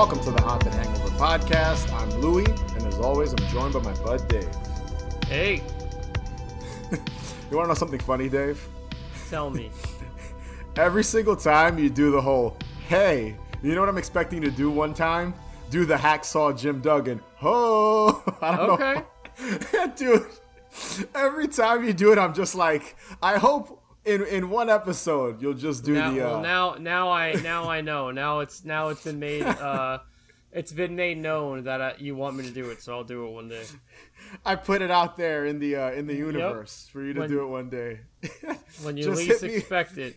Welcome to the Haunted Hangover podcast. I'm Louie, and as always, I'm joined by my bud Dave. Hey, You want to know something funny, Dave? tell me. Every single time you do the whole "Hey," you know what I'm expecting to do one time? Do the hacksaw Jim Duggan. Ho! I don't Okay. know, dude. Every time you do it, I'm just like, I hope in in one episode you'll just do Now, the. Uh, well, now, now I, now I know. Now it's, now it's been made. Uh, it's been made known that uh, you want me to do it, so I'll do it one day. I put it out there in the uh, in the universe for you to When- do it one day. When you Just least expect it.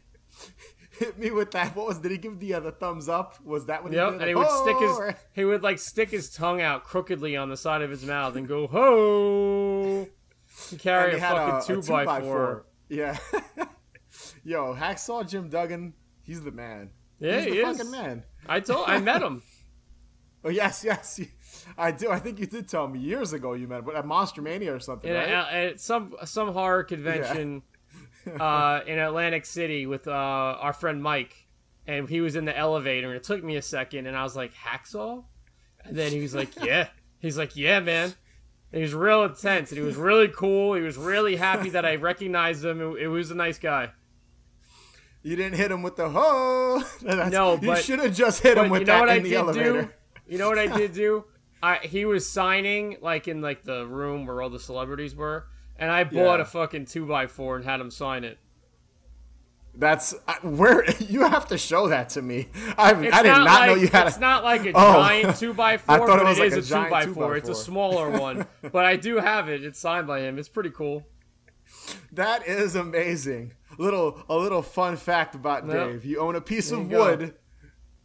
hit me with that. What was? Did he give the uh, the thumbs up? Was that what he Yep, did? and he would stick Oh, his, he would like stick his tongue out crookedly on the side of his mouth and go ho. And carry a he had fucking a, two, by, four. Yeah. Yo, hacksaw Jim Duggan. He's the man. Yeah, he's the he is. fucking man. I told, I met him. Oh yes, yes. I do. I think you did tell me years ago you met him, but at Monster Mania or something, in a- right? at some some horror convention uh, in Atlantic City with uh, our friend Mike, and he was in the elevator, and it took me a second, and I was like, "Hacksaw," and then he was like, "Yeah," he's like, "Yeah, man." He was real intense, and he was really cool. He was really happy that I recognized him. It, it was a nice guy. you didn't hit him with the ho. That's- No, you should have just hit him with you know that what I in the did elevator. do? You know what I did do? I he was signing like in like the room where all the celebrities were, and I bought Yeah. a fucking two by four and had him sign it. That's I, where you have to show that to me. I, I did not, like, know you had. It's a, not like a Oh. giant two by four, I thought but it was like is a a, two by two four. by It's a smaller one, but I do have it. It's signed by him. It's pretty cool. That is amazing. Little a little fun fact about Yep. Dave. You own a piece There of go. wood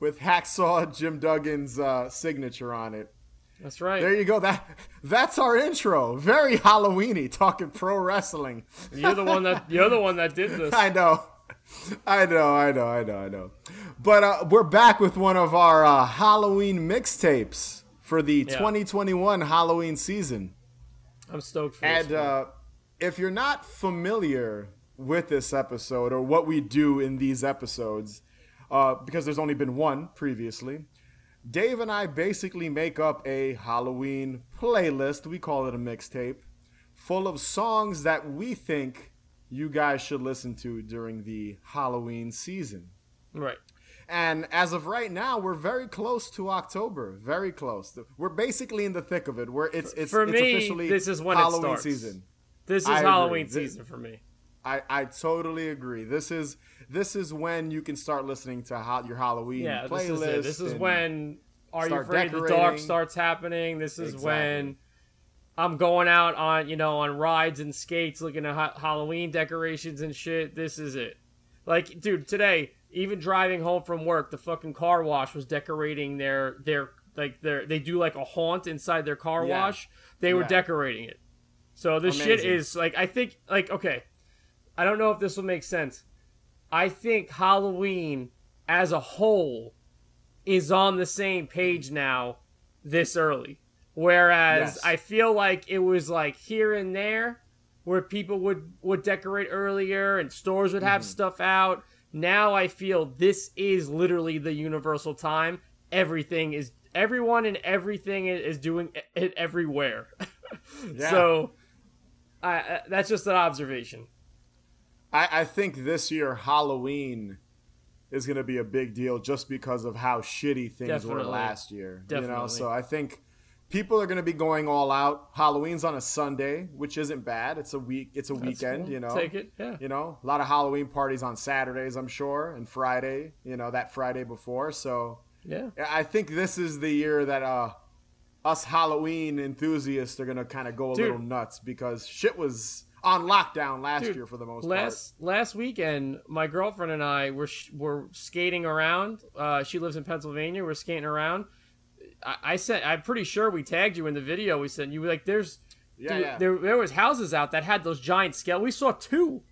with hacksaw Jim Duggan's uh, signature on it. That's right. There you go. That that's our intro. Very Halloweeny, talking pro wrestling. You're the one that you're the one that did this. I know. I know, I know, I know, I know. But uh, we're back with one of our uh, Halloween mixtapes for the Yeah. 2021 Halloween season. I'm stoked for And this. uh, if you're not familiar with this episode or what we do in these episodes, uh, because there's only been one previously, Dave and I basically make up a Halloween playlist. We call it a mixtape, full of songs that we think you guys should listen to during the Halloween season. right. And as of right now, we're very close to October. Very close. We're basically in the thick of it. Where it's it's For it's me, officially this is when it Halloween starts. season. This is I agree. Halloween This- season for me. I, I totally agree. This is this is when you can start listening to ho- your Halloween Yeah, this playlist. is it. This is when Are You Afraid the Dark starts happening. This is Exactly. when I'm going out on you know on rides and skates, looking at ha- Halloween decorations and shit. This is it. Like, dude, today, even driving home from work, the fucking car wash was decorating their their like their they do like a haunt inside their car Yeah. wash. They were decorating it. So this shit is like I think like okay. I don't know if this will make sense. I think Halloween as a whole is on the same page now this early. Whereas Yes. I feel like it was like here and there where people would would decorate earlier and stores would Mm-hmm. have stuff out. Now I feel this is literally the universal time. Everything is everyone and everything is doing it everywhere. Yeah. So I, I that's just an observation. I, I think this year Halloween is going to be a big deal just because of how shitty things were last year. You know, so I think people are going to be going all out. Halloween's on a Sunday, which isn't bad. It's a week. It's a That's weekend. cool. You know, Take it, yeah. You know, a lot of Halloween parties on Saturdays, I'm sure, and Friday. You know, that Friday before. So Yeah. I think this is the year that uh, us Halloween enthusiasts are gonna kind of go a Dude. little nuts because shit was on lockdown last Dude, year for the most part. last last weekend, my girlfriend and I were sh- were skating around. Uh, she lives in Pennsylvania. We're skating around. I, I said, I'm pretty sure we tagged you in the video. We said you were like, "There's, Yeah, dude, yeah. there there was houses out that had those giant skele. We saw two.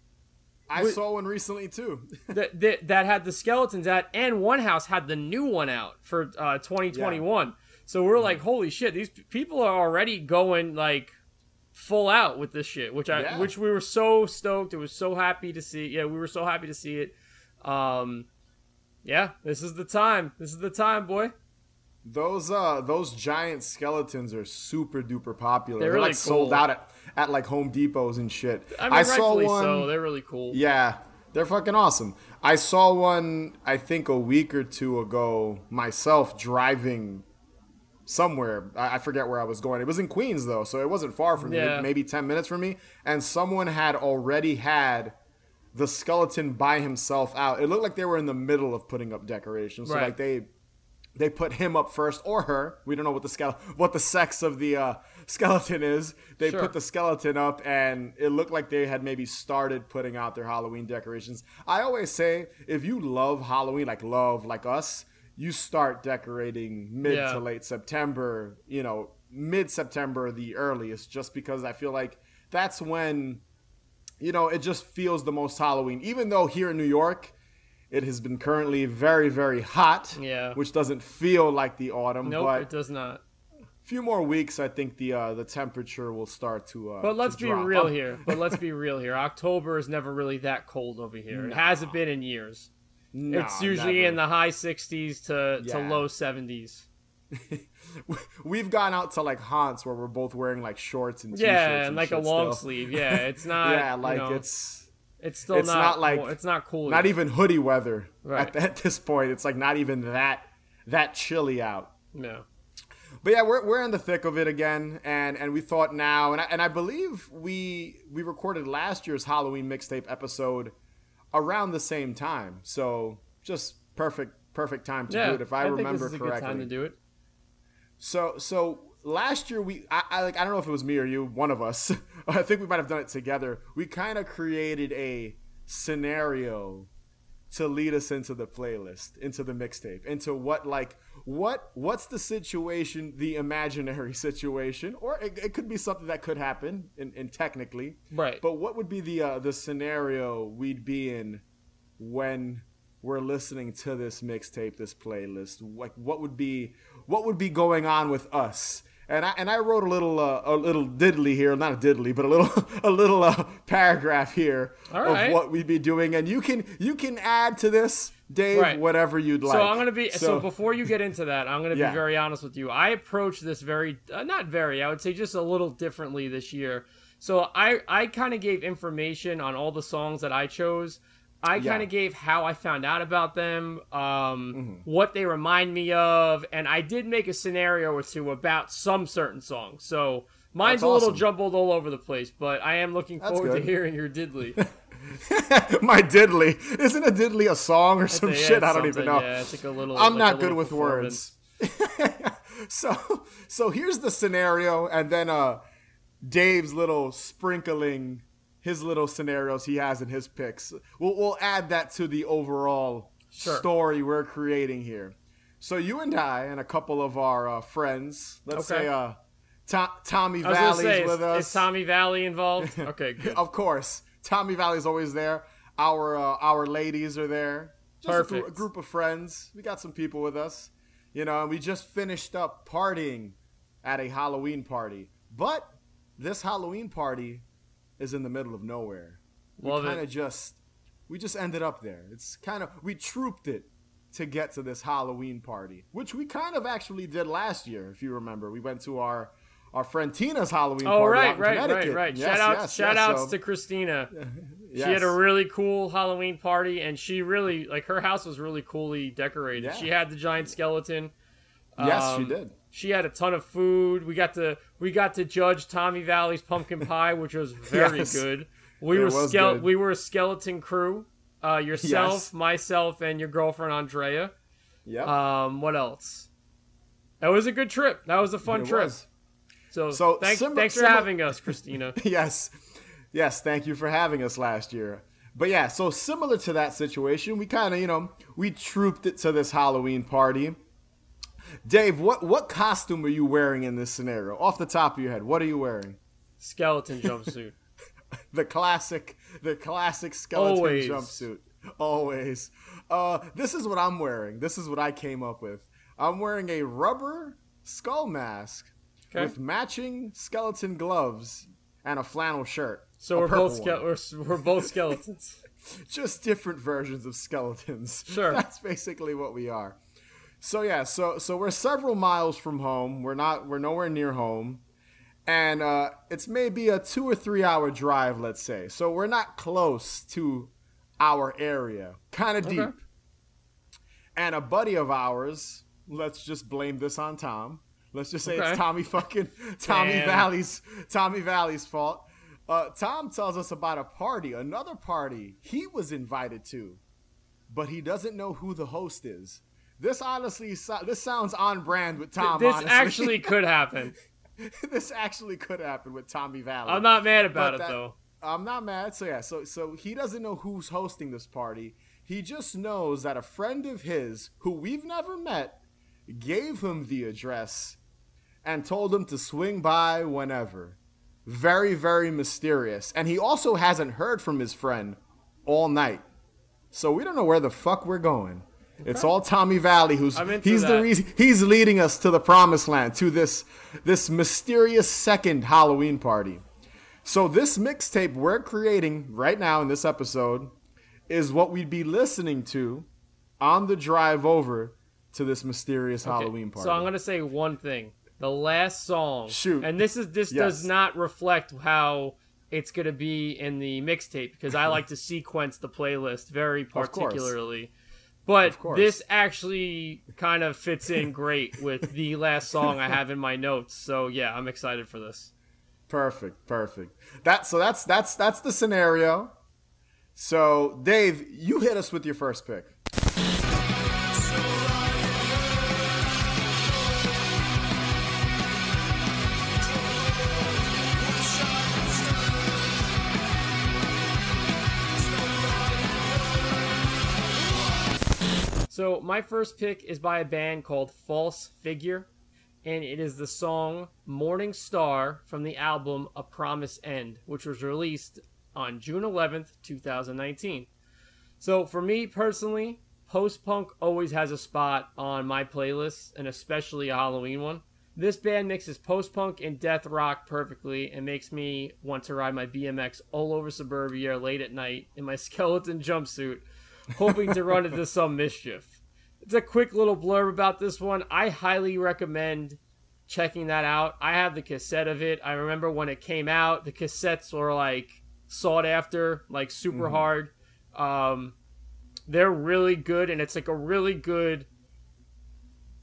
I Wait- saw one recently too. that, that that had the skeletons out, and one house had the new one out for uh, 2021. So we're like, holy shit, these people are already going like full out with this shit, which I Yeah. which we were so stoked. It was so happy to see. Yeah, we were so happy to see it. Um, yeah, this is the time. This is the time, boy. Those uh those giant skeletons are super duper popular. They're They're, really like sold out at, at like Home Depots and shit. I mean, rightfully so. They're really cool. Yeah, they're fucking awesome. I saw one I think a week or two ago myself driving somewhere. I, I forget where I was going. It was in Queens though, so it wasn't far from Yeah. me, maybe 10 minutes from me, and someone had already had the skeleton by himself out. It looked like they were in the middle of putting up decorations. So Right. like they they put him up first or her. We don't know what the skele- what the sex of the uh, skeleton is. They Sure. put the skeleton up, and it looked like they had maybe started putting out their Halloween decorations. I always say, if you love Halloween, like love like us, you start decorating mid Yeah. to late September. You know, mid September the earliest, just because I feel like that's when you know, it just feels the most Halloween. Even though here in New York, it has been currently very, very hot. Yeah. Which doesn't feel like the autumn. Nope, but it does not. a few more weeks, I think the uh, the temperature will start to. Uh, But let's to be drop. real Oh, here. But let's be real here. October is never really that cold over here. It hasn't been in years. no, it's usually never. in the high 60s to, to low 70s. We've gone out to like haunts where we're both wearing like shorts and t-shirts Yeah, and and like a long still. sleeve. Yeah, it's not. yeah, you like know, it's it's still it's not, not like- it's not cool. not yet. even hoodie weather Right. at, at this point. It's like not even that that chilly out. No. But yeah, we're, we're in the thick of it again, and and we thought now, and I, and I believe we we recorded last year's Halloween mixtape episode around the same time, so just perfect perfect time to Yeah, do it if I, think remember this is correctly. a good time to do it. So so last year we I, I like I don't know if it was me or you, one of us. I think we might have done it together. We kind of created a scenario to lead us into the playlist, into the mixtape, into what like what what's the situation, the imaginary situation, or it, it could be something that could happen, in, in technically, Right. But what would be the uh, the scenario we'd be in when we're listening to this mixtape, this playlist? Like, what would be what would be going on with us? And I and I wrote a little uh, a little diddly here, not a diddly, but a little a little uh, paragraph here right. of what we'd be doing, and you can you can add to this, Dave, Right. whatever you'd like. So I'm gonna be so, before you get into that, I'm gonna Yeah. be very honest with you. I approached this very uh, not very, I would say just a little differently this year. So I I kind of gave information on all the songs that I chose. I Yeah. kind of gave how I found out about them, um, Mm-hmm. what they remind me of, and I did make a scenario or two about some certain songs. So mine's That's a little awesome. jumbled all over the place, but I am looking That's forward to hearing your diddly. My diddly isn't a diddly a song or some shit? I don't even know. Yeah, it's like a little. I'm like not good with words. so so here's the scenario, and then uh Dave's little sprinkling his little scenarios he has in his picks. We'll we'll add that to the overall Sure. story we're creating here. So you and I and a couple of our uh, friends, let's Okay. say uh To- Tommy Valley's say, is, with us. is Tommy Valley involved? Okay, good. Of course, Tommy Valley's always there. Our uh, our ladies are there. Just a gr- Perfect. A, group of friends. We got some people with us. You know, and we just finished up partying at a Halloween party. But this Halloween party is in the middle of nowhere. We kind of just we just ended up there. It's kind of we trooped it to get to this Halloween party, which we kind of actually did last year, if you remember. We went to our our friend Tina's Halloween Oh party. out right, right, right, right. Yes, shout outs, yes, shout yes. outs So- to Christina. She had a really cool Halloween party, and she really like her house was really coolly decorated. Yeah. She had the giant skeleton. Yes, Um, she did. She had a ton of food. We got to we got to judge Tommy Valley's pumpkin pie, which was very Yes. good. We It were skele- good. we were a skeleton crew. Uh, yourself, Yes. myself, and your girlfriend Andrea. Yeah. Um, what else? That was a good trip. That was a fun It trip. was. So, So, thank, sim- thanks for having us, Christina. yes. Yes, thank you for having us last year. But yeah, so similar to that situation, we kind of, you know, we trooped it to this Halloween party. Dave, what what costume are you wearing in this scenario? Off the top of your head, what are you wearing? Skeleton jumpsuit. The classic, the classic skeleton Always. jumpsuit. Always. Uh, this is what I'm wearing. This is what I came up with. I'm wearing a rubber skull mask Okay. with matching skeleton gloves and a flannel shirt. So we're both ske- we're, we're both skeletons. just different versions of skeletons. Sure. That's basically what we are. So yeah, so so we're several miles from home. We're not. We're nowhere near home, and uh, it's maybe a two or three hour drive. Let's say. So we're not close to our area. Kind of Okay. deep. And a buddy of ours. Let's just blame this on Tom. Let's just say Okay. it's Tommy fucking Tommy Damn. Valley's Tommy Valley's fault. Uh, Tom tells us about a party, another party he was invited to, but he doesn't know who the host is. This honestly, so- this sounds on brand with Tom. this honestly. actually could happen. this actually could happen with Tommy Valley. I'm not mad about But it that- though. I'm not mad. So yeah, so so he doesn't know who's hosting this party. He just knows that a friend of his, who we've never met, gave him the address and told him to swing by whenever. Very, very mysterious. And he also hasn't heard from his friend all night. So we don't know where the fuck we're going. It's all Tommy Valley who's he's the reason he's leading us to the promised land to this this mysterious second Halloween party. So this mixtape we're creating right now in this episode is what we'd be listening to on the drive over to this mysterious Okay, Halloween party. So I'm gonna say one thing. The last song. Shoot. And this is this Yes. does not reflect how it's gonna be in the mixtape because I like to sequence the playlist very particularly. But this actually kind of fits in great with the last song I have in my notes. So yeah, I'm excited for this. Perfect, perfect. That so that's that's that's the scenario. So Dave, you hit us with your first pick. So my first pick is by a band called False Figure, and it is the song "Morning Star" from the album "A Promise End," which was released on June 11th, 2019. So for me personally, post punk always has a spot on my playlist, and especially a Halloween one. This band mixes post punk and death rock perfectly and makes me want to ride my BMX all over suburbia late at night in my skeleton jumpsuit, hoping to run into some mischief. It's a quick little blurb about this one. I highly recommend checking that out. I have the cassette of it. I remember when it came out, the cassettes were like sought after, like super hard. Um, they're really good, and it's like a really good.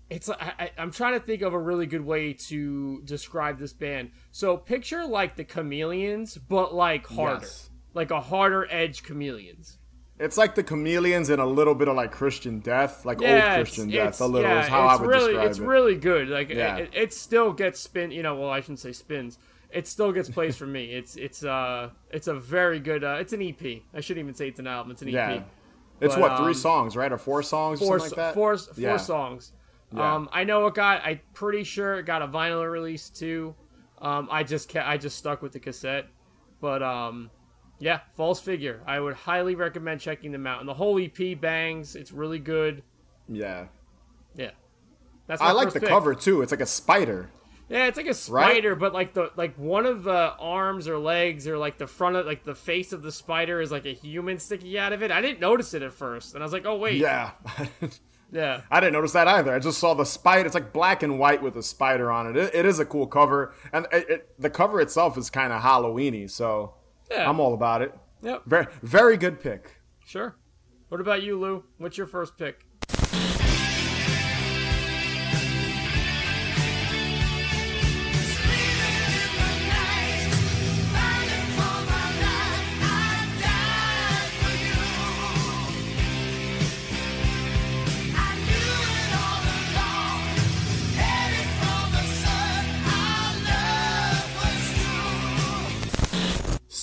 It's I, I, I'm trying to think of a really good way to describe this band. So picture like the Chameleons, but like harder, Yes. like a harder edge Chameleons. It's like the chameleons and a little bit of like Christian death, like Yeah, old Christian death. it's- A little yeah, is how I would really, describe It's it. really good. Like Yeah. it, it still gets spin. You know, well, I shouldn't say spins. It still gets plays for me. It's it's uh it's a very good. Uh, it's an EP. I shouldn't even say it's an album. It's an EP. yeah. It's But, what three um, songs, right, or four songs, or four, something like that. four, four songs. Um, I know it got. I'm pretty sure it got a vinyl release too. Um, I just ca- I just stuck with the cassette, but um, yeah, false figure. I would highly recommend checking them out. And the whole EP bangs. It's really good. Yeah. Yeah, that's I like the pick. cover too. It's like a spider. Yeah, it's like a spider, but like the like one of the arms or legs or like the front of like the face of the spider is like a human sticking out of it. I didn't notice it at first, and I was like, oh wait, Yeah. yeah. I didn't notice that either. I just saw the spider. It's like black and white with a spider on it. It, it is a cool cover, and it, the cover itself is kind of Halloweeny. So Yeah. I'm all about it. Yep. Very, very good pick. Sure. What about you, Lou? What's your first pick?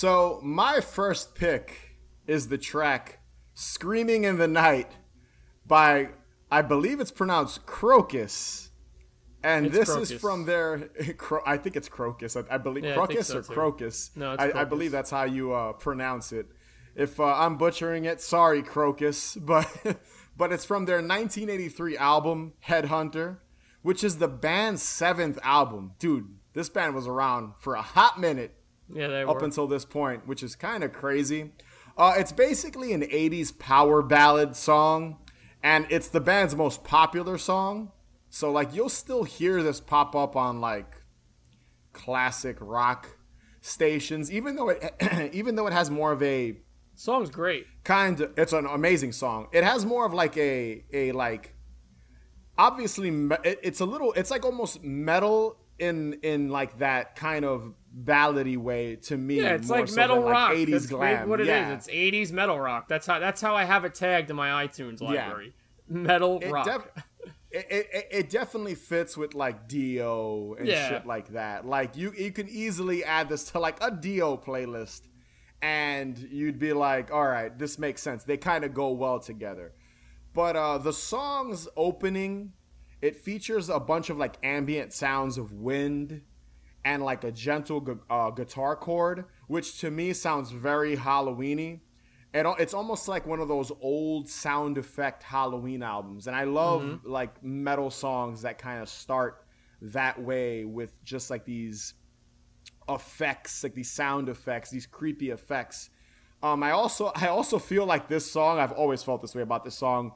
So my first pick is the track "Screaming in the Night" by I believe it's pronounced Krokus, and It's this Krokus. is from their. Cro- I think it's Krokus. I, I believe Yeah, Krokus so or too. Krokus. No, it's I, I believe that's how you uh, pronounce it. If uh, I'm butchering it, sorry, Krokus, but but it's from their 1983 album Headhunter, which is the band's seventh album. Dude, this band was around for a hot minute Yeah, they up were. until this point, which is kind of crazy. Uh, it's basically an 80s power ballad song. and it's the band's most popular song. So like you'll still hear this pop up on like classic rock stations, even though it even though it has more of a song's great. Kind of, it's an amazing song. It has more of like a a like obviously it's a little it's like almost metal in in like that kind of ballady way to me. Yeah, it's like so metal rock. Like 80s that's glam. What it yeah. is. It's 80s metal rock. That's how that's how I have it tagged in my iTunes library. Yeah. Metal it rock. Def- it, it, it, definitely fits with like Dio and yeah. shit like that. Like you you can easily add this to like a Dio playlist and you'd be like, all right, this makes sense. They kind of go well together. But uh the song's opening, it features a bunch of like ambient sounds of wind and like a gentle gu- uh, guitar chord, which to me sounds very Halloweeny. And it's almost like one of those old sound effect Halloween albums. And I love mm-hmm. like metal songs that kind of start that way with just like these effects, like these sound effects, these creepy effects. Um, I also I also feel like this song. I've always felt this way about this song.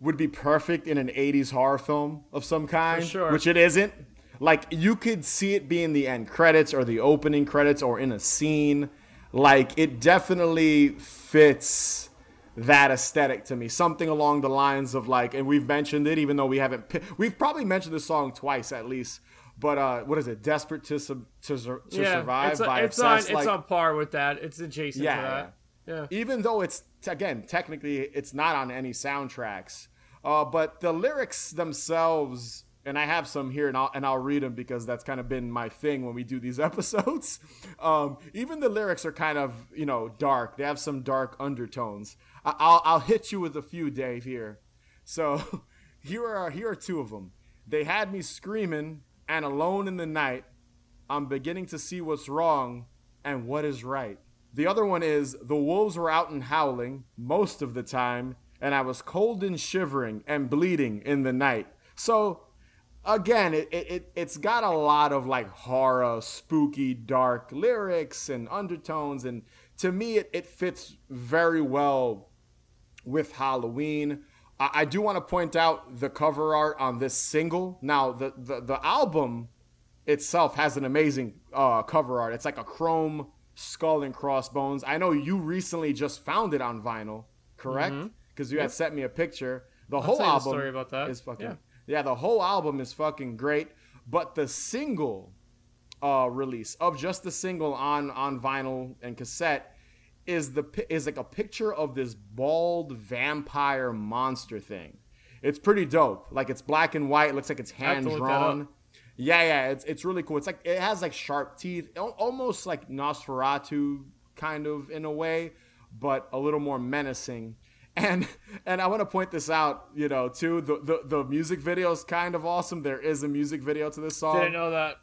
Would be perfect in an '80s horror film of some kind, sure. which it isn't. Like you could see it being the end credits or the opening credits or in a scene. Like it definitely fits that aesthetic to me. Something along the lines of like, and we've mentioned it, even though we haven't. We've probably mentioned the song twice at least. But uh, what is it? Desperate to to, to yeah, survive it's, a, by it's obsessed. on like, it's on par with that. It's adjacent yeah, to that. Yeah. yeah. Even though it's again technically it's not on any soundtracks, uh, but the lyrics themselves and I have some here, and I'll and I'll read them because that's kind of been my thing when we do these episodes. Um, even the lyrics are kind of you know dark. They have some dark undertones. I, will I'll hit you with a few, Dave. Here, so here are here are two of them. They had me screaming and alone in the night. I'm beginning to see what's wrong and what is right. The other one is the wolves were out and howling most of the time, and I was cold and shivering and bleeding in the night. So again, it, it it's got a lot of like horror, spooky, dark lyrics and undertones, and to me, it, it fits very well with Halloween. I, I do want to point out the cover art on this single. Now, the the, the album itself has an amazing uh, cover art. It's like a chrome skull and crossbones. I know you recently just found it on vinyl, correct? Because mm-hmm. you yep. had sent me a picture. The I'll whole album story about that. is fucking yeah. Yeah, the whole album is fucking great, but the single uh, release of just the single on on vinyl and cassette is the is like a picture of this bald vampire monster thing. It's pretty dope. Like it's black and white. It looks like it's hand drawn. Yeah, yeah, it's it's really cool. It's like it has like sharp teeth, almost like Nosferatu kind of in a way, but a little more menacing and and I want to point this out, you know, too. The, the the music video is kind of awesome. There is a music video to this song. Didn't know that,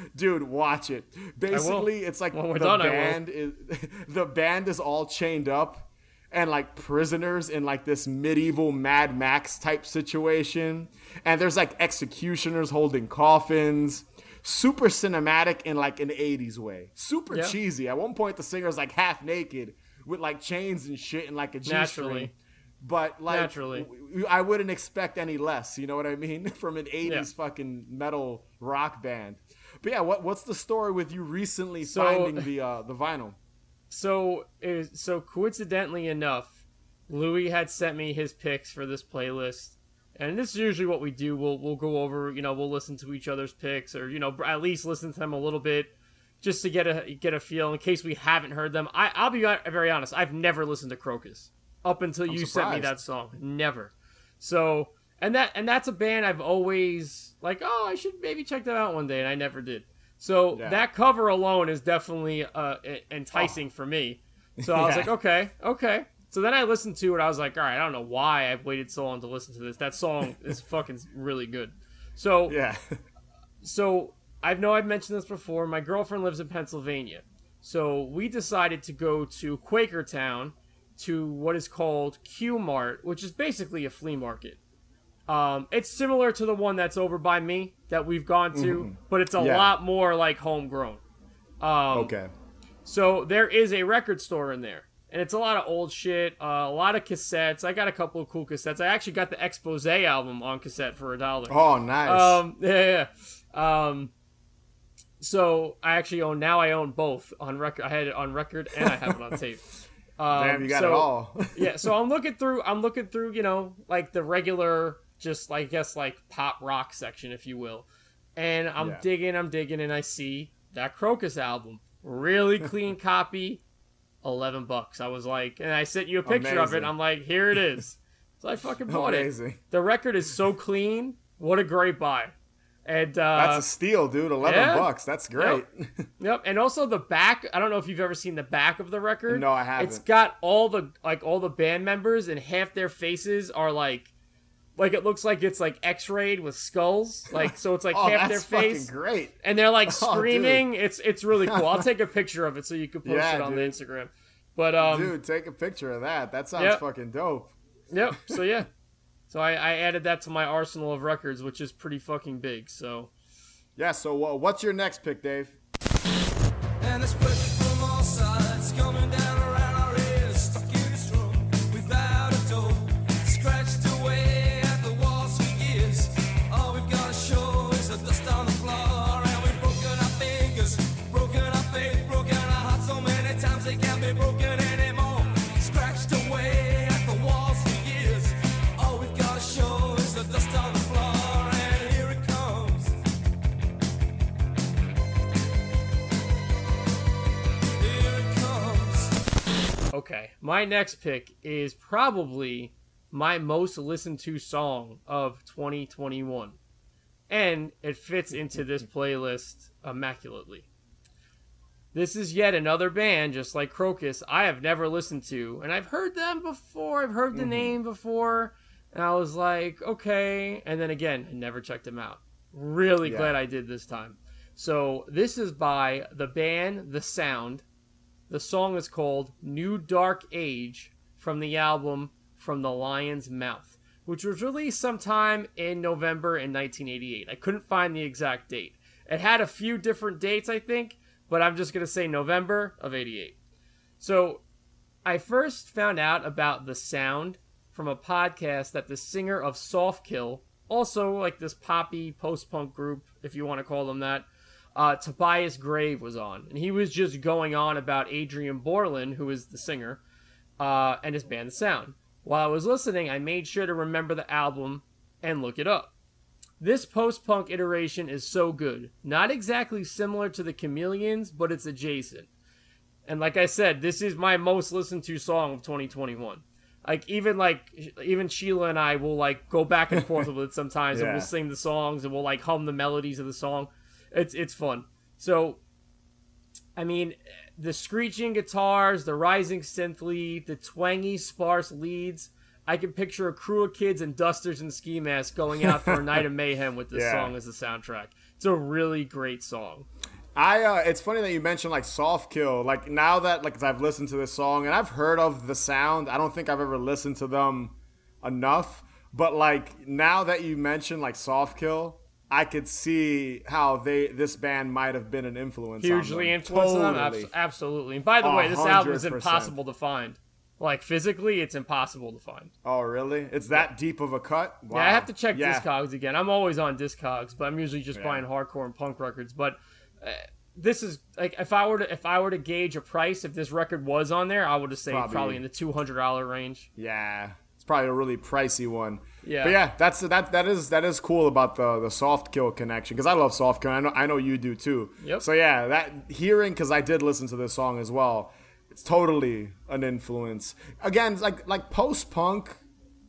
dude. Watch it. Basically, it's like the done, band is the band is all chained up and like prisoners in like this medieval Mad Max type situation, and there's like executioners holding coffins. Super cinematic in like an 80s way. Super yeah. cheesy. At one point, the singer's like half naked with like chains and shit and like a G string. But like, naturally, I wouldn't expect any less. You know what I mean? From an '80s yeah. fucking metal rock band. But yeah, what what's the story with you recently so, finding the uh, the vinyl? So so coincidentally enough, Louis had sent me his picks for this playlist, and this is usually what we do. We'll we'll go over, you know, we'll listen to each other's picks, or you know, at least listen to them a little bit just to get a get a feel in case we haven't heard them. I I'll be very honest. I've never listened to Krokus up until I'm you surprised. sent me that song. Never. So and that and that's a band I've always like. Oh, I should maybe check them out one day, and I never did. So yeah. that cover alone is definitely uh, enticing oh. for me. So I was yeah. like, okay, okay. So then I listened to it. I was like, all right, I don't know why I've waited so long to listen to this. That song is fucking really good. So yeah. so I know I've mentioned this before. My girlfriend lives in Pennsylvania. So we decided to go to Quakertown to what is called Q Mart, which is basically a flea market. Um, it's similar to the one that's over by me that we've gone to, mm-hmm. but it's a yeah. lot more like homegrown. Um, okay. So there is a record store in there, and it's a lot of old shit, uh, a lot of cassettes. I got a couple of cool cassettes. I actually got the Expose album on cassette for a dollar. Oh, nice. Um, yeah, yeah. Um, so I actually own now. I own both on record. I had it on record and I have it on tape. Um, Damn, you got so, it all. yeah, so I'm looking through. I'm looking through. You know, like the regular, just like I guess like pop rock section, if you will. And I'm Yeah. digging. I'm digging, and I see that Krokus album, really clean copy, eleven bucks. I was like, and I sent you a picture of it. I'm like, here it is. So I fucking bought it. The record is so clean. What a great buy. And uh, That's a steal, dude. Eleven yeah. bucks. That's great. Yep, and also the back. I don't know if you've ever seen the back of the record. No, I haven't. It's got all the like all the band members, and half their faces are like, like it looks like it's like X-rayed with skulls. Like so, it's like oh, half that's their fucking face, great. and they're like Oh, screaming. it's it's really cool. I'll take a picture of it so you can post Yeah, it on the. Instagram. But um, Dude, take a picture of that. That sounds Yep. fucking dope. yep. So yeah, so I, I added that to my arsenal of records, which is pretty fucking big. So. Yeah. So, uh, what's your next pick, Dave? Okay, my next pick is probably my most listened to song of 2021. And it fits into this playlist immaculately. This is yet another band, just like Krokus, I have never listened to. And I've heard them before, I've heard the mm-hmm. name before. And I was like, okay. And then again, I never checked them out. Really Yeah. glad I did this time. So this is by the band The Sound. The song is called New Dark Age from the album From the Lion's Mouth, which was released sometime in November in 1988. I couldn't find the exact date. It had a few different dates, I think, but I'm just going to say November of 88. So I first found out about the sound from a podcast that the singer of Soft Kill, also like this poppy post punk group, if you want to call them that, uh, Tobias Grave was on. And he was just going on about Adrian Borland, who is the singer, uh, and his band The Sound. While I was listening, I made sure to remember the album and look it up. This post punk iteration is so good. Not exactly similar to the Chameleons, but it's adjacent. And like I said, this is my most listened to song of 2021. Like even like even Sheila and I will like go back and forth with it sometimes, and we'll sing the songs and we'll like hum the melodies of the song. It's it's fun. So, I mean, the screeching guitars, the rising synth lead, the twangy sparse leads. I can picture a crew of kids in dusters and ski masks going out for a night of mayhem with this Yeah. song as the soundtrack. It's a really great song. I uh, it's funny that you mentioned like soft kill. Like now that like I've listened to this song and I've heard of the sound. I don't think I've ever listened to them enough. But like now that you mentioned like soft kill, I could see how they this band might have been an influence. on hugely them. influenced them. Totally. Abs- absolutely. And by the A way, this album is impossible to find. Like physically, it's impossible to find. Oh really? It's that deep of a cut? Wow. Yeah, I have to check Yeah. Discogs again. I'm always on Discogs, but I'm usually just Yeah. buying hardcore and punk records. But uh, this is like if I were to if I were to gauge a price, if this record was on there, I would have say probably, Probably. in the two hundred dollar range. Yeah, it's probably a really pricey one. Yeah. but yeah, that's that that is that is cool about the the soft kill connection because I love soft kill. I know I know you do too. Yep. So yeah, that hearing because I did listen to this song as well. It's totally an influence. Again, it's like like post punk,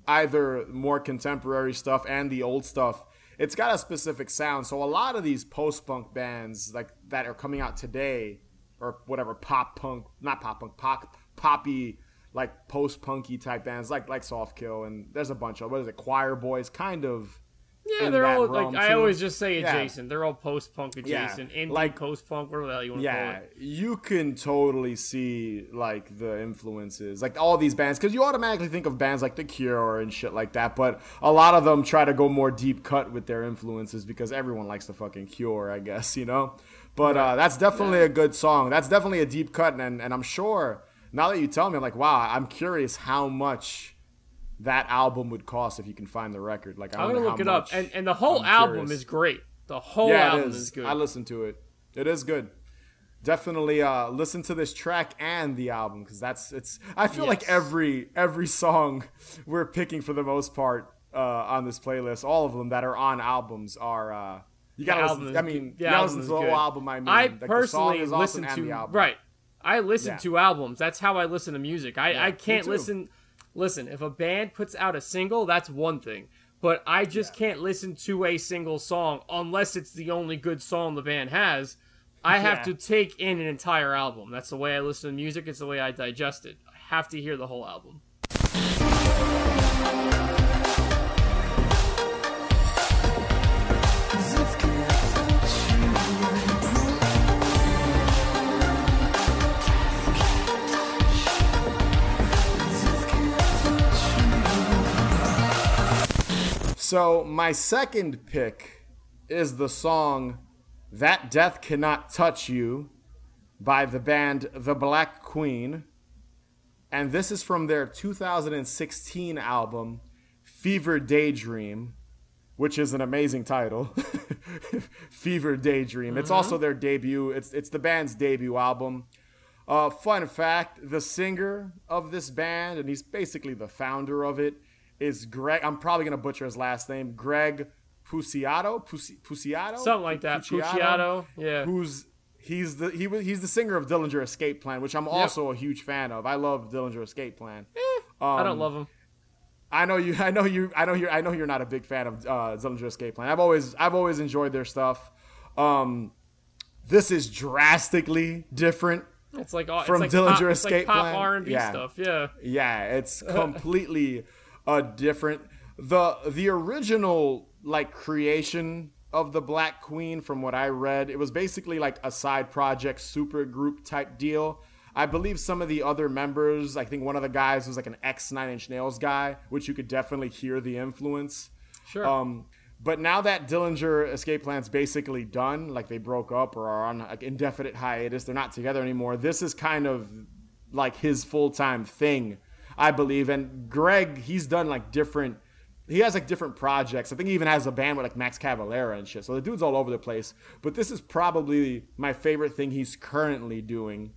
either more contemporary stuff and the old stuff. It's got a specific sound. So a lot of these post punk bands like that are coming out today, or whatever pop punk, not pop punk, pop poppy like post punky type bands like like Soft Kill and there's a bunch of what is it Choir Boys kind of Yeah, they're all like I always just say Yeah. adjacent. They're all post punk Yeah, adjacent, indie like- post punk, whatever the hell you want to call yeah it. you can totally see like the influences like all these bands because you automatically think of bands like The Cure and shit like that but a lot of them try to go more deep cut with their influences because everyone likes the fucking Cure I guess you know but uh, that's definitely a good song that's definitely a deep cut and, and I'm sure now that you tell me, I'm like, wow, I'm curious how much that album would cost if you can find the record. Like, I I'm gonna look it up, and and the whole I'm album curious. is great. The whole yeah, album is. is. good. I listened to it. It is good. Definitely uh, listen to this track and the album because that's it's. I feel like every every song we're picking for the most part uh, on this playlist, all of them that are on albums are. Uh, you gotta listen. I mean. The you gotta album listen to is the whole good. album. I mean, I like, the song personally is awesome listen and to the album. right. I listen Yeah. to albums. That's how I listen to music. I, I can't listen. Listen, if a band puts out a single, that's one thing. But I just can't listen to a single song unless it's the only good song the band has. I have Yeah. to take in an entire album. That's the way I listen to music. It's the way I digest it. I have to hear the whole album. So my second pick is the song "That Death Cannot Touch You" by the band The Black Queen, and this is from their 2016 album "Fever Daydream," which is an amazing title. Fever Daydream. It's also their debut. It's it's the band's debut album. Uh, fun fact: the singer of this band, and he's basically the founder of it, is Greg. I'm probably gonna butcher his last name. Greg Puciato. Puci, Puciato. Something like that. Pucciato. Yeah. Who's he's the he was he's the singer of Dillinger Escape Plan, which I'm also a huge fan of. I love Dillinger Escape Plan. I Um, don't love him. I know you. I know you. I know you. I know you're not a big fan of uh, Dillinger Escape Plan. I've always, I've always enjoyed their stuff. Um, this is drastically different. It's like all from it's like Dillinger pop, it's like Escape pop Plan? R and B Yeah. stuff. Yeah. Yeah, it's completely a different. the The original like creation of the Black Queen, from what I read, it was basically like a side project, super group type deal. I believe some of the other members, I think one of the guys was like an ex Nine Inch Nails guy, which you could definitely hear the influence. Sure. Um, but now that Dillinger Escape Plan's basically done, like they broke up or are on like indefinite hiatus, they're not together anymore. This is kind of like his full time thing, I believe. And Greg, he's done like different. He has like different projects. I think he even has a band with like Max Cavalera and shit. So the dude's all over the place. But this is probably my favorite thing he's currently doing.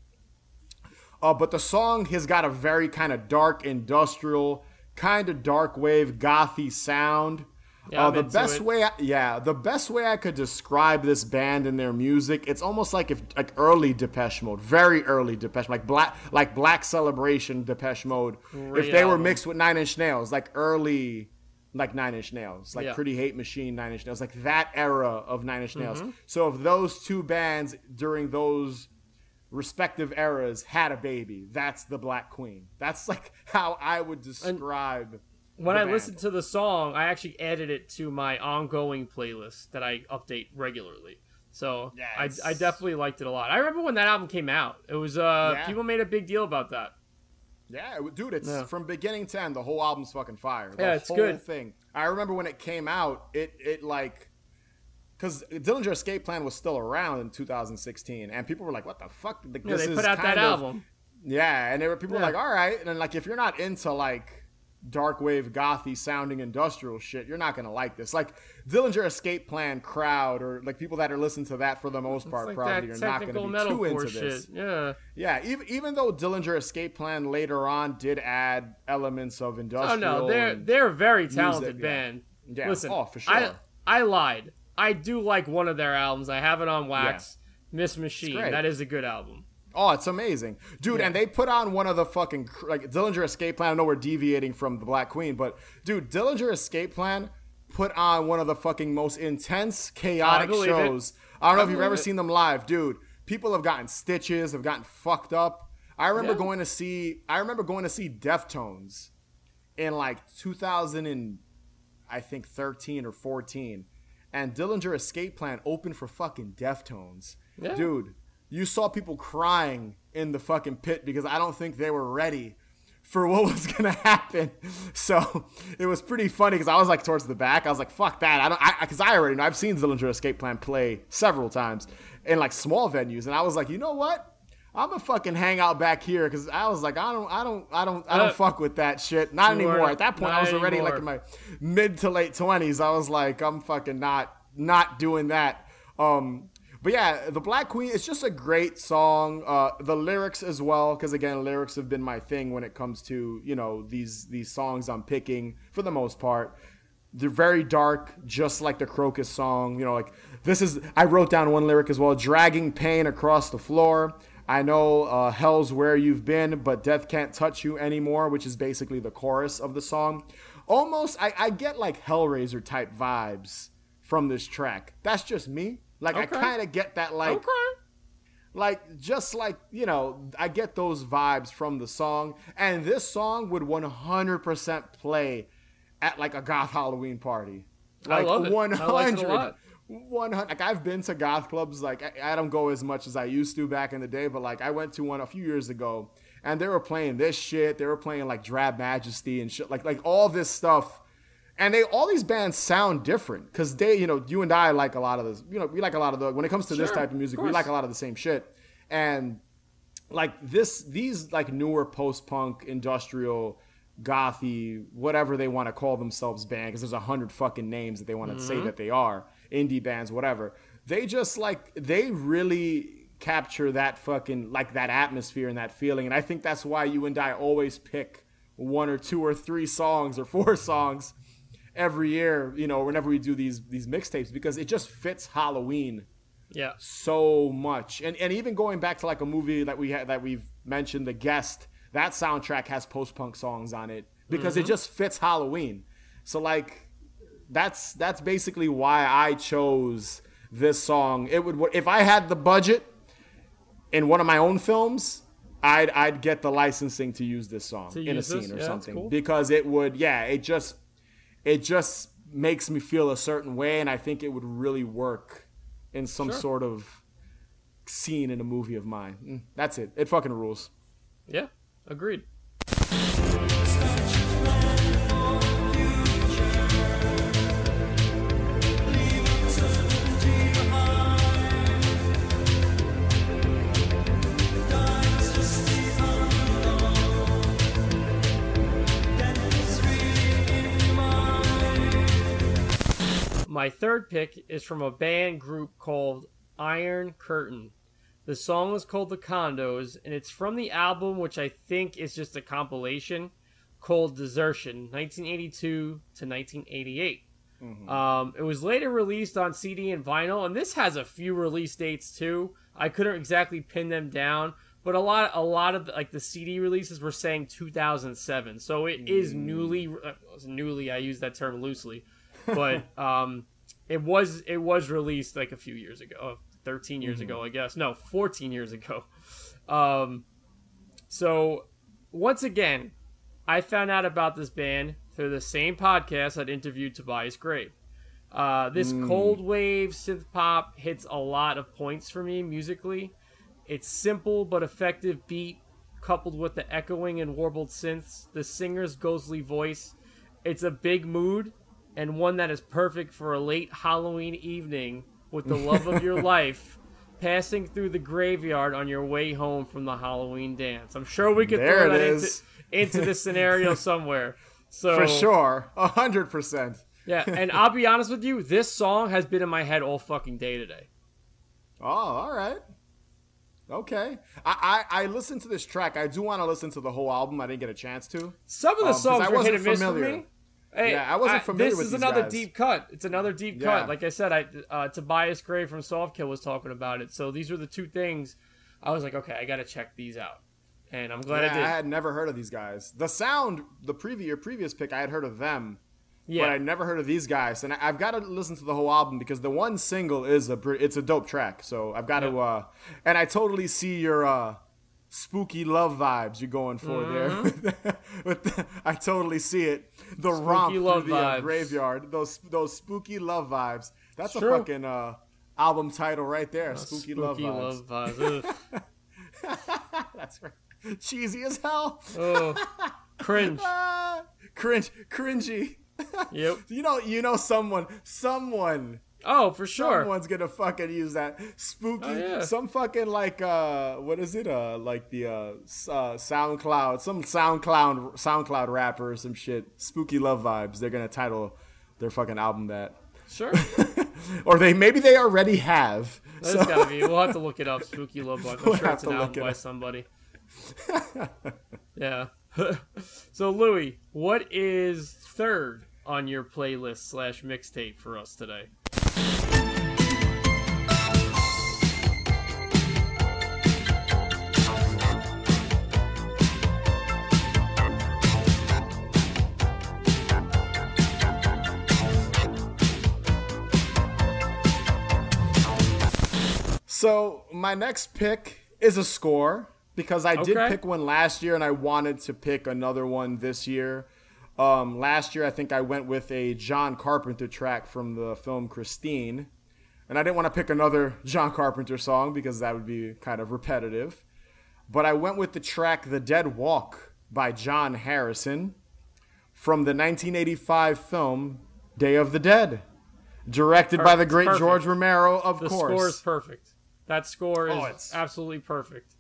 Uh, but the song has got a very kind of dark industrial, kind of dark wave, gothy sound. Yeah, uh, the best way, I, yeah, the best way I could describe this band and their music, it's almost like if like early Depeche Mode, very early Depeche, like black, like Black Celebration Depeche Mode. Great if they were mixed with Nine Inch Nails, like early, like Nine Inch Nails, like Yeah. Pretty Hate Machine, Nine Inch Nails, like that era of Nine Inch Nails. Mm-hmm. So if those two bands during those respective eras had a baby, that's the Black Queen. That's like how I would describe. When I band. listened to the song, I actually added it to my ongoing playlist that I update regularly. So Yeah, I, I definitely liked it a lot. I remember when that album came out. It was uh Yeah. people made a big deal about that. Yeah, it- dude, it's Yeah. from beginning to end. The whole album's fucking fire. The Yeah, it's whole good. Thing. I remember when it came out. It it like because Dillinger Escape Plan was still around in 2016, and people were like, "What the fuck?" Like, Yeah, this they put out that of- album. Yeah, and there were people were like, "All right," and then like if you're not into like dark wave gothy sounding industrial shit, you're not gonna like this. Like Dillinger Escape Plan crowd or like people that are listening to that for the most part like probably are not gonna be too into shit. this. Yeah. Yeah, even even though Dillinger Escape Plan later on did add elements of industrial Oh no, they're they're a very talented yeah. band. Yeah. Listen, Oh, for I sure. I lied. I do like one of their albums. I have it on wax. Miss Machine. That is a good album. Oh, it's amazing, dude! And they put on one of the fucking like Dillinger Escape Plan. I know we're deviating from the Black Queen, but dude, Dillinger Escape Plan put on one of the fucking most intense, chaotic it. shows. I don't know I if you've ever it. seen them live, dude. People have gotten stitches, have gotten fucked up. I remember Yeah. going to see. I remember going to see Deftones in like 2000 and I think 13 or 14, and Dillinger Escape Plan opened for fucking Deftones. Yeah. Dude, you saw people crying in the fucking pit because I don't think they were ready for what was gonna happen. So it was pretty funny because I was like towards the back. I was like, "Fuck that!" I don't, I because I already know. I've seen Dillinger Escape Plan play several times in like small venues, and I was like, you know what? I'm gonna fucking hang out back here because I was like, I don't, I don't, I don't, I don't Uh, fuck with that shit. Not are anymore. At that point, I was already like in my mid to late twenties. I was like, I'm fucking not, not doing that. Um, but yeah, the Black Queen. It's just a great song. Uh, the lyrics as well, because again, lyrics have been my thing when it comes to you know these these songs I'm picking for the most part. They're very dark, just like the Krokus song. You know, like this is. I wrote down one lyric as well: dragging pain across the floor. I know uh, hell's where you've been, but death can't touch you anymore, which is basically the chorus of the song. Almost, I, I get like Hellraiser type vibes from this track. That's just me. Like I kind of get that like Okay. like just like you know i get those vibes from the song and this song would 100% play at like a goth halloween party I like love it. I 100 like it a lot. 100 like i've been to goth clubs like I, I don't go as much as i used to back in the day but like i went to one a few years ago and they were playing this shit they were playing like drab majesty and shit like like all this stuff and they all these bands sound different because they you know you and i like a lot of this you know we like a lot of the when it comes to this type of music of we like a lot of the same shit. And like this these like newer post-punk industrial gothy whatever they want to call themselves band because there's a hundred fucking names that they want to say Mm-hmm. that they are indie bands whatever. They just like they really capture that fucking like that atmosphere and that feeling. And i think that's why you and i always pick one or two or three songs or four songs every year you know whenever we do these these mixtapes because it just fits halloween Yeah. so much. And and even going back to like a movie that we had that we've mentioned, The Guest, that soundtrack has post punk songs on it because it mm-hmm. just fits Halloween. So like that's that's basically why I chose this song. It would if I had the budget in one of my own films, I'd I'd get the licensing to use this song To in a use this? scene or Yeah, something cool. because it would yeah, it just it just makes me feel a certain way and I think it would really work in some Sure. sort of scene in a movie of mine. Mm, That's it. It fucking rules. Yeah. Agreed. My third pick is from a band group called Iron Curtain. The song is called The Condos, and it's from the album, which I think is just a compilation called Desertion, 1982 to 1988. Um, it was later released on CD and vinyl, and this has a few release dates too. I couldn't exactly pin them down, but a lot, a lot of like the CD releases were saying 2007, so it is newly, uh, newly. I use that term loosely, but um, it was it was released like a few years ago, uh, 13 years ago, I guess. No, 14 years ago. Um, so once again, I found out about this band through the same podcast I'd interviewed Tobias Grave. Uh, this cold wave synth pop hits a lot of points for me musically. It's simple but effective beat, coupled with the echoing and warbled synths, the singer's ghostly voice. It's a big mood and one that is perfect for a late Halloween evening with the love of your life passing through the graveyard on your way home from the Halloween dance. I'm sure we could There throw that into, into this scenario somewhere. So For sure. A hundred percent. yeah, and I'll be honest with you, this song has been in my head all fucking day today. Oh, all right. Okay. I, I, I listened to this track. I do want to listen to the whole album. I didn't get a chance to. Some of the Um, songs I were hit and miss familiar. for me. Hey, Yeah, I wasn't familiar with This with is another guys. deep cut. It's another deep Yeah. cut. Like I said, I uh, Tobias Grave from Softkill was talking about it. So these were the two things. I was like, okay, I got to check these out, and I'm glad Yeah, I did. I had never heard of these guys. The sound, the previous your previous pick, I had heard of them, yeah, but I never heard of these guys. And I've got to listen to the whole album because the one single is a it's a dope track. So I've got to. Uh And I totally see your uh spooky love vibes you're going for Mm-hmm. there. With the- I totally see it. The romp love through the uh, graveyard. Those those spooky love vibes. That's a True. fucking uh album title right there. spooky, love vibes. love vibes. That's right. Cheesy as hell. oh, cringe. Ah, cringe, cringy. Yep. You know, you know, someone, someone Oh, for sure. Someone's gonna fucking use that spooky, Oh, yeah. some fucking like uh, what is it? Uh, like the uh, uh, SoundCloud, some SoundCloud, SoundCloud rapper or some shit. Spooky love vibes. They're gonna title their fucking album that, Sure. or they maybe they already have. That's So- gotta be. We'll have to look it up. Spooky Love Bug. I'm We'll sure it's an album it by up. somebody. yeah. so Louis, what is third on your playlist slash mixtape for us today? So my next pick is a score because I did Okay. pick one last year and I wanted to pick another one this year. Um, last year I think I went with a John Carpenter track from the film Christine, and I didn't want to pick another John Carpenter song because that would be kind of repetitive. But I went with the track "The Dead Walk" by John Harrison from the 1985 film Day of the Dead, directed by the great Perfect. George Romero, of The course. The score is perfect. That score is Oh, absolutely perfect.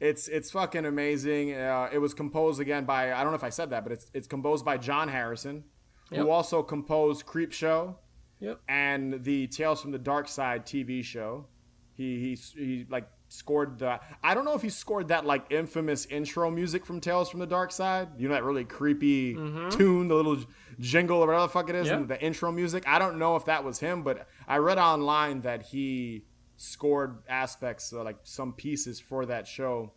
It's it's fucking amazing. Uh, it was composed again by I don't know if I said that, but it's it's composed by John Harrison, Yep. who also composed Creep Show Yep. and the Tales from the Dark Side TV show. He he he like scored the I don't know if he scored that like infamous intro music from Tales from the Dark Side. You know that really creepy tune, the little jingle or whatever the fuck it is, Mm-hmm. The intro music. I don't know if that was him, but I read online that he scored aspects uh, like some pieces for that show.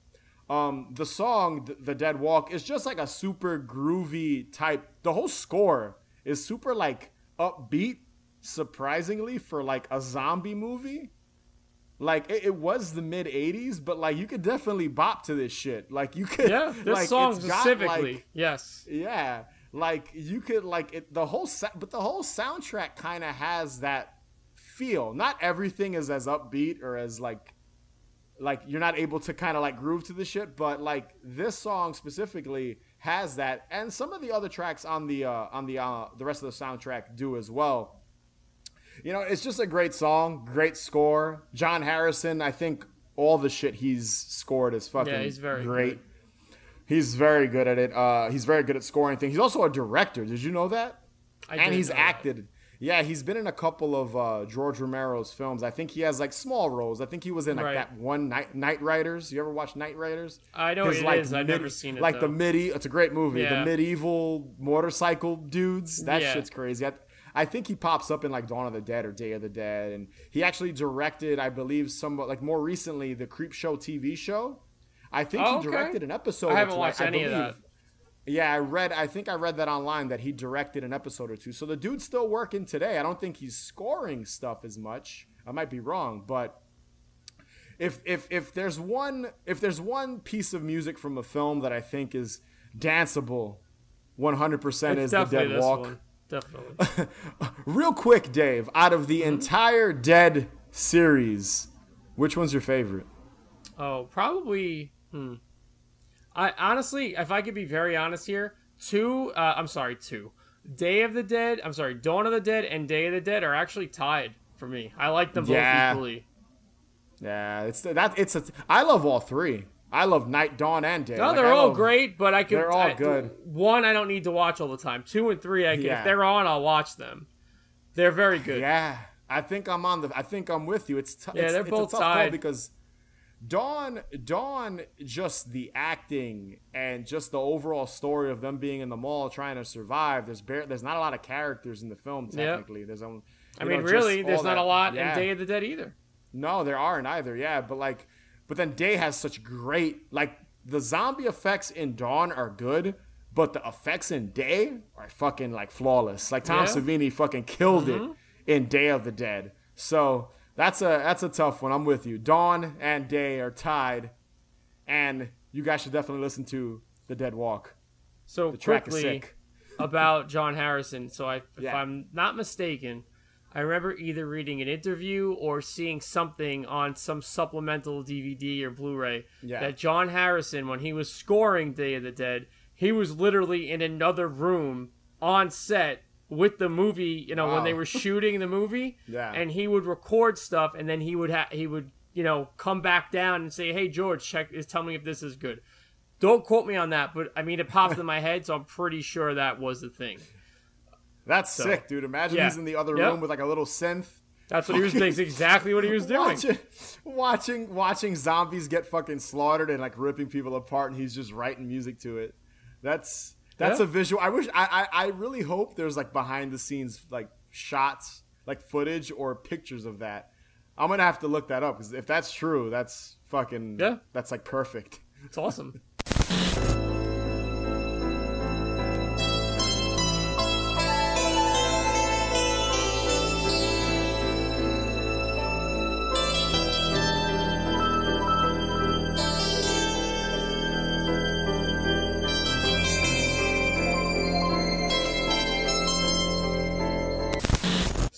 Um, the song "The- "The Dead Walk" is just like a super groovy type. The whole score is super like upbeat, surprisingly for like a zombie movie. Like it, it was the mid '80s, but like you could definitely bop to this shit. Like you could, Yeah. This like, song it's got, specifically. like- yes. yeah, like you could like it. The whole sa- but the whole soundtrack kind of has that feel. Not everything is as upbeat or as like like you're not able to kind of like groove to the shit, but like this song specifically has that, and some of the other tracks on the uh, on the uh, the rest of the soundtrack do as well. You know, it's just a great song, great score. John Harrison, I think all the shit he's scored is fucking Yeah, he's very great. good. He's very good at it. Uh, he's very good at scoring things. He's also a director. Did you know that? I and he's acted. that. Yeah, he's been in a couple of uh, George Romero's films. I think he has like small roles. I think he was in like Right. that one Night Knightriders. You ever watch Knightriders? I know it is. I've never seen it, Like the midi. It's a great movie. Yeah. The medieval motorcycle dudes. That Yeah. shit's crazy. I, I think he pops up in like Dawn of the Dead or Day of the Dead, and he actually directed, I believe, some like more recently the Creep Show TV show. I think Oh, he okay. directed an episode. I haven't watched any of that. Yeah, I read. I think I read that online that he directed an episode or two. So the dude's still working today. I don't think he's scoring stuff as much. I might be wrong, but if if if there's one if there's one piece of music from a film that I think is danceable, 100% is the Dead Walk. one. Definitely. Real quick, Dave, out of Mm-hmm. the entire Dead series, which one's your favorite? Oh, probably. Hmm. I honestly, if I could be very honest here, two. Uh, I'm sorry, two. Day of the Dead. I'm sorry, Dawn of the Dead and Day of the Dead are actually tied for me. I like them both equally. Yeah, it's that. It's a. I love all three. I love Night, Dawn, and Day. No, Like, they're I all love- great, but I could. they're all I- good. One, I don't need to watch all the time. Two and three, I can, Yeah. if they're on, I'll watch them. They're very good. Yeah, I think I'm on the. I think I'm with you. It's t- Yeah, it's, they're it's both tied. because Dawn, Dawn, just the acting and just the overall story of them being in the mall trying to survive. There's bare, there's not a lot of characters in the film. Technically, there's only. I mean, know, really, there's not that- a lot yeah. in Day of the Dead either. No, there aren't either. Yeah, but like, but then Day has such great like the zombie effects in Dawn are good, but the effects in Day are fucking like flawless. Like Tom Yeah. Mm-hmm. Savini fucking killed it in Day of the Dead. So that's a that's a tough one. I'm with you. Dawn and Day are tied, and you guys should definitely listen to The Dead Walk. So The track is quickly about John Harrison. So I, if Yeah. I'm not mistaken, I remember either reading an interview or seeing something on some supplemental DVD or Blu-ray Yeah. that John Harrison, when he was scoring Day of the Dead, he was literally in another room on set with the movie. You know, when they were shooting the movie, Yeah. and he would record stuff, and then he would ha- he would you know come back down and say, "Hey George, check is tell me if this is good." Don't quote me on that, but I mean it popped in my head, so I'm pretty sure that was the thing. That's sick, dude. Imagine yeah. he's in the other Yep. room with like a little synth. That's what he was. That's exactly what he was doing. Watching, watching, watching zombies get fucking slaughtered and like ripping people apart, and he's just writing music to it. That's that's Yeah. a visual. I wish. I, I I really hope there's like behind the scenes like shots, like footage or pictures of that. I'm gonna have to look that up because if that's true, that's fucking Yeah. That's like perfect. It's awesome.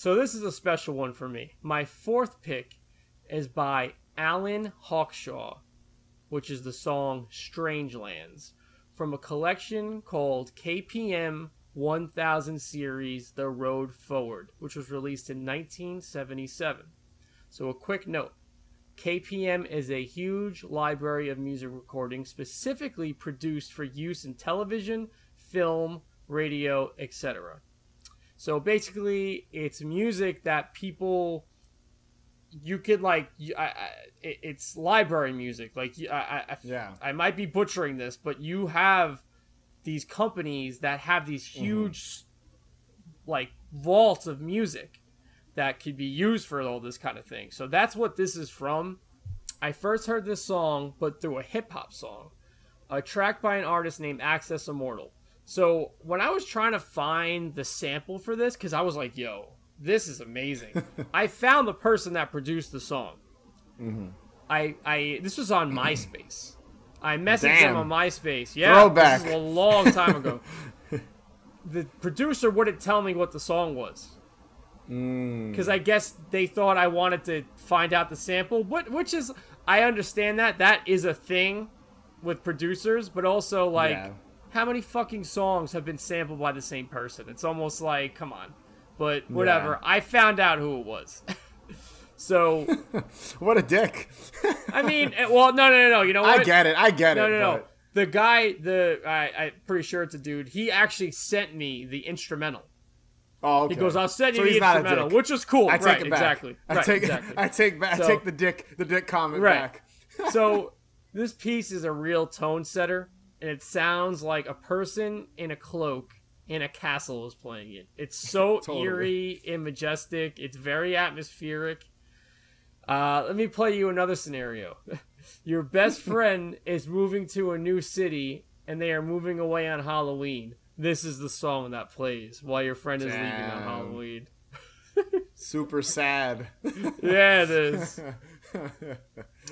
So this is a special one for me. My fourth pick is by Alan Hawkshaw, which is the song Strangelands from a collection called KPM 1000 Series The Road Forward, which was released in 1977. So, a quick note KPM is a huge library of music recordings specifically produced for use in television, film, radio, etc. So basically, it's music that people you could like. you- I, I, it's library music. Like I, I, I, Yeah. I might be butchering this, but you have these companies that have these Mm-hmm. huge like vaults of music that could be used for all this kind of thing. So that's what this is from. I first heard this song, but through a hip hop song, a track by an artist named Access Immortal. So when I was trying to find the sample for this, because I was like, yo, this is amazing, I found the person that produced the song. Mm-hmm. I, I, this was on MySpace. I messaged Damn. them on MySpace. Yeah, Throwback. this is a long time ago. the producer wouldn't tell me what the song was mm. because I guess they thought I wanted to find out the sample, but which is I understand that that is a thing with producers, but also like Yeah. How many fucking songs have been sampled by the same person? It's almost like come on, but whatever. I found out who it was. so What a dick. I mean, eh, well, no, no, no, no. You know what? I get it. I get No, it. no, no. but- The guy, the I, I'm pretty sure it's a dude. He actually sent me the instrumental. Oh, okay. He goes, "I'll send you So the he's not a instrumental," which was cool. I take right, it back. exactly. I right, take exactly. I take back. So- I take the dick the dick comment Right. back. so this piece is a real tone setter, and it sounds like a person in a cloak in a castle is playing it. It's so Totally. eerie and majestic. It's very atmospheric. Uh, let me play you another scenario. Your best friend is moving to a new city, and they are moving away on Halloween. This is the song that plays while your friend is leaving on Halloween. Super sad. Yeah, it is.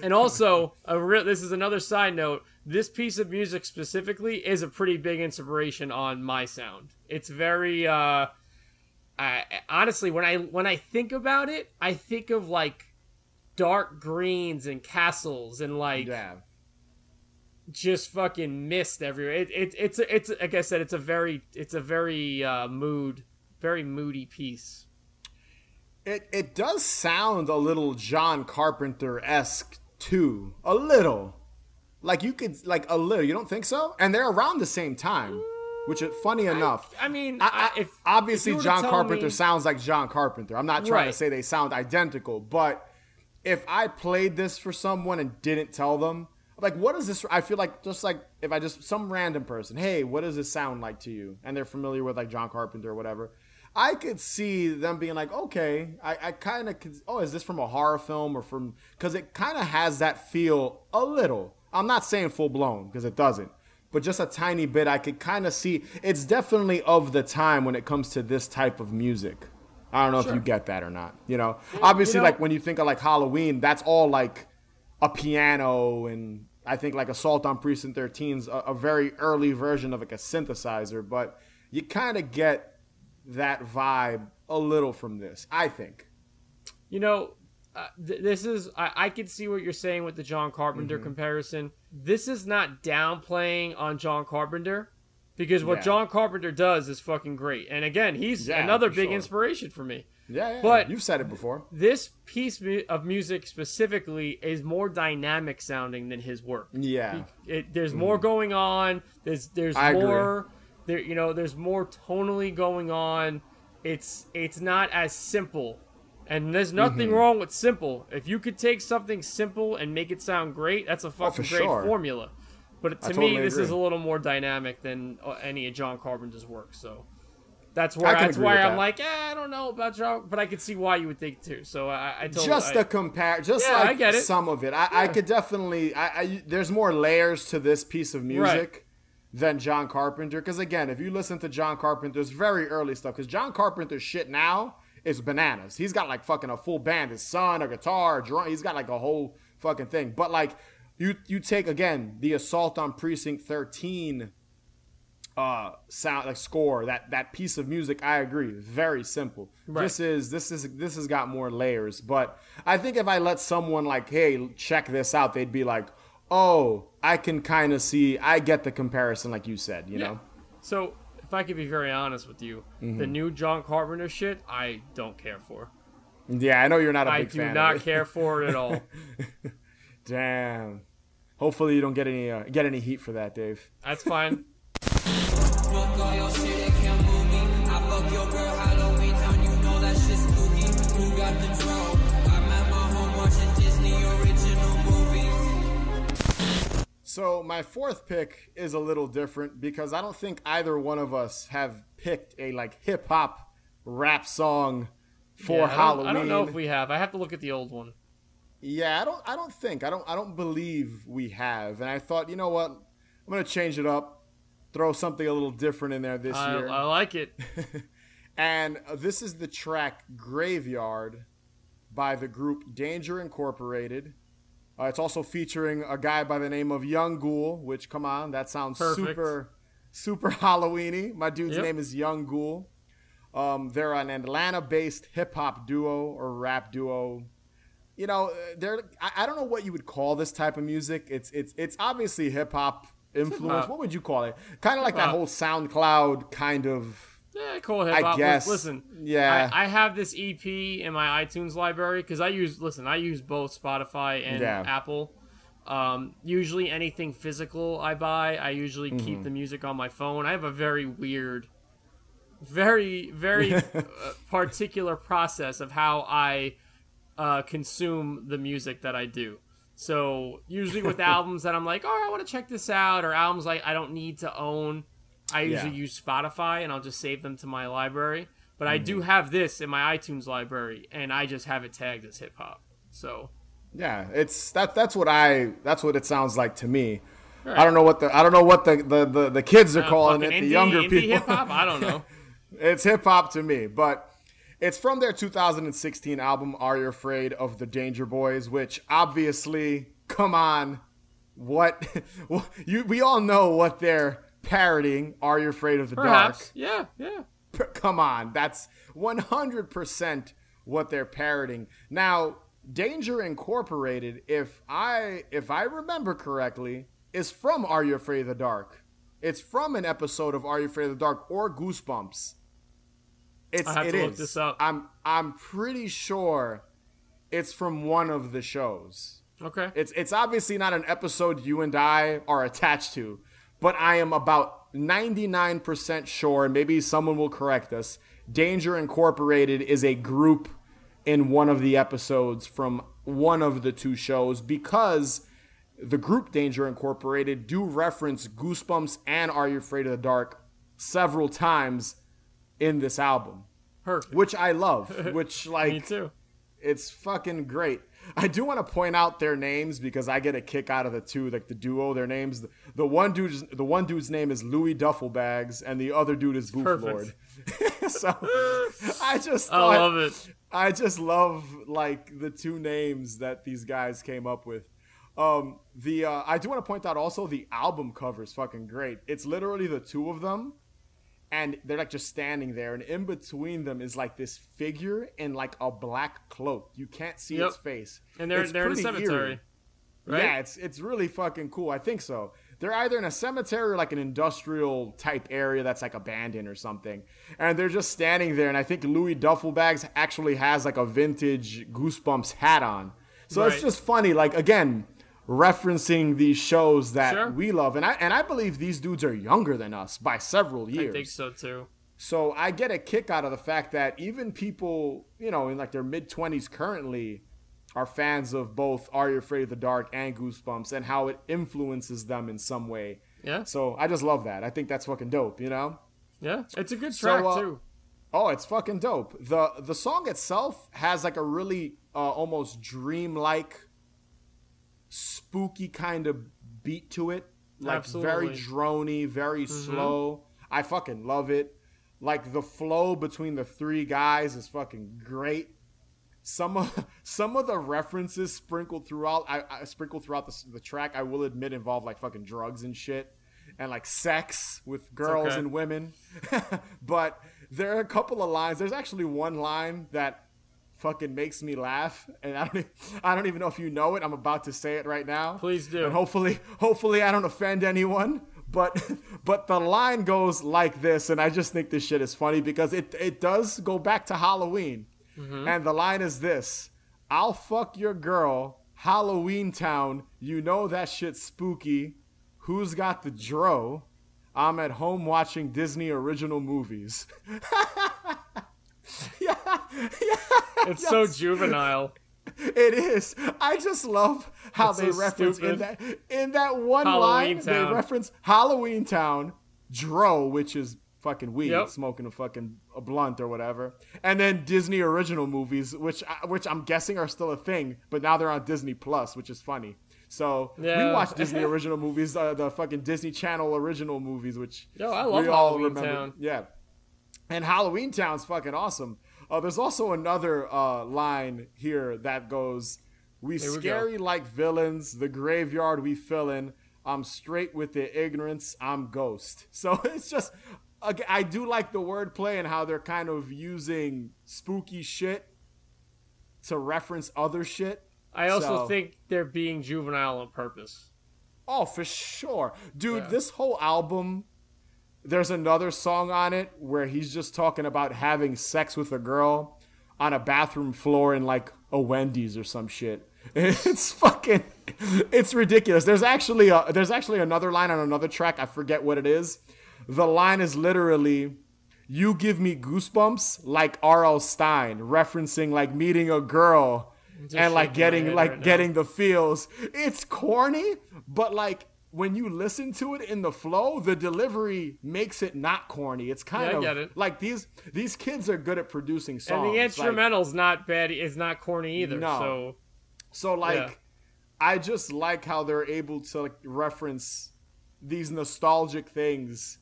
And also, a real, this is another side note. This piece of music specifically is a pretty big inspiration on my sound. It's very, uh, I, honestly, when I when I think about it, I think of like dark greens and castles and like yeah. just fucking mist everywhere. It, it it's it's like I said, it's a very it's a very uh, mood, very moody piece. It it does sound a little John Carpenter esque too. A little. Like you could like a little. You don't think so? And they're around the same time. Which is funny enough. I mean, I, I, I- if obviously if you were to John Carpenter me- sounds like John Carpenter. I'm not trying to say they sound identical, but if I played this for someone and didn't tell them, like what is this? I feel like just like if I just some random person, hey, what does this sound like to you? And they're familiar with like John Carpenter or whatever. I could see them being like, okay, I, I kind of could. Oh, is this from a horror film or from? Because it kind of has that feel a little. I'm not saying full blown because it doesn't, but just a tiny bit. I could kind of see. It's definitely of the time when it comes to this type of music. I don't know if you get that or not. You know, obviously, know- like when you think of like Halloween, that's all like a piano and I think like Assault on Precinct 13's a, a very early version of like a synthesizer, but you kind of get that vibe a little from this. I think. You know, uh, th- this is I, I can see what you're saying with the John Carpenter Mm-hmm. comparison. This is not downplaying on John Carpenter because what Yeah. John Carpenter does is fucking great. And again, he's Yeah, another big sure. inspiration for me. Yeah, yeah. But- you've said it before. This piece of music specifically is more dynamic sounding than his work. Yeah. It, there's more going on. There's there's I agree. There you know there's more tonally going on. It's it's not as simple. And there's nothing Mm-hmm. wrong with simple. If you could take something simple and make it sound great, that's a fucking Oh, great sure. formula. But to me, totally this is a little more dynamic than uh, any of John Carpenter's work. So that's where that's why I'm that. like, eh, I don't know about John, but I could see why you would think too. So I, I told just I, the compare, just Yeah, like some of it. I, I could definitely. I, I there's more layers to this piece of music than John Carpenter. Because again, if you listen to John Carpenter's very early stuff, because John Carpenter's shit now is bananas. He's got like fucking a full band, his son, a guitar, a drum. He's got like a whole fucking thing. But like you, you take again the Assault on Precinct 13 uh sound like score that that piece of music i agree very simple Right. this is this is this has got more layers but i think if i let someone like hey check this out they'd be like oh i can kind of see i get the comparison like you said you Yeah. know So if I could be very honest with you, Mm-hmm. the new John Carpenter shit, I don't care for. yeah i know you're not a I big do fan not of it. care for it at all. damn hopefully you don't get any uh, get any heat for that dave That's fine. So my fourth pick is a little different because I don't think either one of us have picked a like hip hop rap song for Yeah, I Halloween. I don't know if we have. I have to look at the old one. Yeah, I don't I don't think. I don't I don't believe we have. And I thought, you know what? I'm going to change it up. Throw something a little different in there this I, year. I like it. And this is the track Graveyard by the group Danger Incorporated. Uh, it's also featuring a guy by the name of Young Ghoul, which, come on, that sounds Perfect. super, super Halloweeny. My dude's Yep. name is Young Ghoul. Um, they're an Atlanta-based hip-hop duo or rap duo. You know, they're I, I don't know what you would call this type of music. It's it's it's obviously hip-hop influence. hip-hop. What would you call it? Kind of like that Hip-hop. wole SoundCloud kind of Yeah, cool hip hop. guess. Listen, Yeah. I, I have this EP in my iTunes library because I use. Listen, I use both Spotify and Yeah. Apple. Um, usually anything physical I buy, I usually Mm-hmm. keep the music on my phone. I have a very weird, very very uh, particular process of how I uh, consume the music that I do. So usually with albums that I'm like, oh, I want to check this out, or albums like I don't need to own, I usually Yeah. use Spotify and I'll just save them to my library. But I Mm-hmm. do have this in my iTunes library, and I just have it tagged as hip hop. So Yeah, it's that. That's what I. That's what it sounds like to me. Right. I don't know what the. I don't know what the the, the, the kids are uh, calling it. fucking The younger indie people. hip hop. I don't know. it's hip hop to me, but it's from their 2016 album "Are You Afraid of the Danger Boys?" Which obviously, come on, what you we all know what they're parodying. "Are You Afraid of the Perhaps. Yeah. Yeah. Dark?" Come on, that's 100% what they're parroting. Now, Danger Incorporated, if I if I remember correctly, is from Are You Afraid of the Dark? It's from an episode of Are You Afraid of the Dark or Goosebumps. It's I have it to look is. this up. I'm I'm pretty sure it's from one of the shows. Okay. It's it's obviously not an episode you and I are attached to, but I am about 99% sure, and maybe someone will correct us. Danger Incorporated is a group in one of the episodes from one of the two shows because the group Danger Incorporated do reference Goosebumps and Are You Afraid of the Dark several times in this album, Perfect. which I love, which like Me too. it's fucking great. I do want to point out their names because I get a kick out of the two, like the duo. Their names, the, one dude's the one dude's name is Louis Duffelbags, and the other dude is Boothlord. so I just I love it. I just love like the two names that these guys came up with. Um, the uh, I do want to point out also the album cover is fucking great. It's literally the two of them, and they're like just standing there, and in between them is like this figure in like a black cloak. You can't see Yep. its face, And they're It's they're in a cemetery. Right? Yeah, it's it's really fucking cool. I think so. they're either in a cemetery or like an industrial type area that's like abandoned or something. And they're just standing there. And I think Louis Duffelbags actually has like a vintage Goosebumps hat on. So it's just funny. Like, again, referencing these shows that Sure. we love. And I, and I believe these dudes are younger than us by several years. I think so too. So I get a kick out of the fact that even people, you know, in like their mid 20s currently are fans of both Are You Afraid of the Dark and Goosebumps and how it influences them in some way. Yeah, So I just love that. I think that's fucking dope, you know? yeah, it's a good So, track uh, too. Oh, it's fucking dope. The the song itself has like a really uh, almost dreamlike spooky kind of beat to it. Like very Absolutely. drony, very Mm-hmm. slow. I fucking love it. Like the flow between the three guys is fucking great. Some of some of the references sprinkled throughout I, I sprinkled throughout the, the track I will admit involve like fucking drugs and shit and like sex with girls okay. and women. but there are a couple of lines. There's actually one line that fucking makes me laugh and I don't I don't even know if you know it. I'm about to say it right now. Please do. And hopefully hopefully I don't offend anyone. But but the line goes like this and I just think this shit is funny because it it does go back to Halloween. Mm-hmm. And the line is this. I'll fuck your girl, Halloween Town. You know that shit's spooky. Who's got the dro? I'm at home watching Disney original movies. yeah, yeah. It's so juvenile. It is. I just love how It's they so reference in that in that one Halloween line Town. they reference Halloween Town, Dro, which is fucking weed, Yep. smoking a fucking a blunt or whatever, and then Disney original movies, which I- which I'm guessing are still a thing, but now they're on Disney Plus, which is funny. So we Yeah. watch Disney original movies, uh, the fucking Disney Channel original movies, which Yo, I love we all Halloween remember. Town. Yeah, and Halloween Town's fucking awesome. Uh, there's also another uh, line here that goes, "We we go. scary like villains, the graveyard we fill in. I'm straight with the ignorance. I'm ghost." So it's just, I do like the wordplay and how they're kind of using spooky shit to reference other shit. I also So- think they're being juvenile on purpose. Oh, for sure. Dude, Yeah. this whole album, there's another song on it where he's just talking about having sex with a girl on a bathroom floor in like a Wendy's or some shit. It's fucking it's ridiculous. There's actually a there's actually another line on another track, I forget what it is. The line is literally you give me goosebumps like R.L. Stine, referencing like meeting a girl and like getting like right now. getting the feels. It's corny, but like when you listen to it in the flow, the delivery makes it not corny. It's kind Yeah, of like these these kids are good at producing songs. And the Like, instrumental's not bad. Is not corny either. No. So so like Yeah. I just like how they're able to like, reference these nostalgic things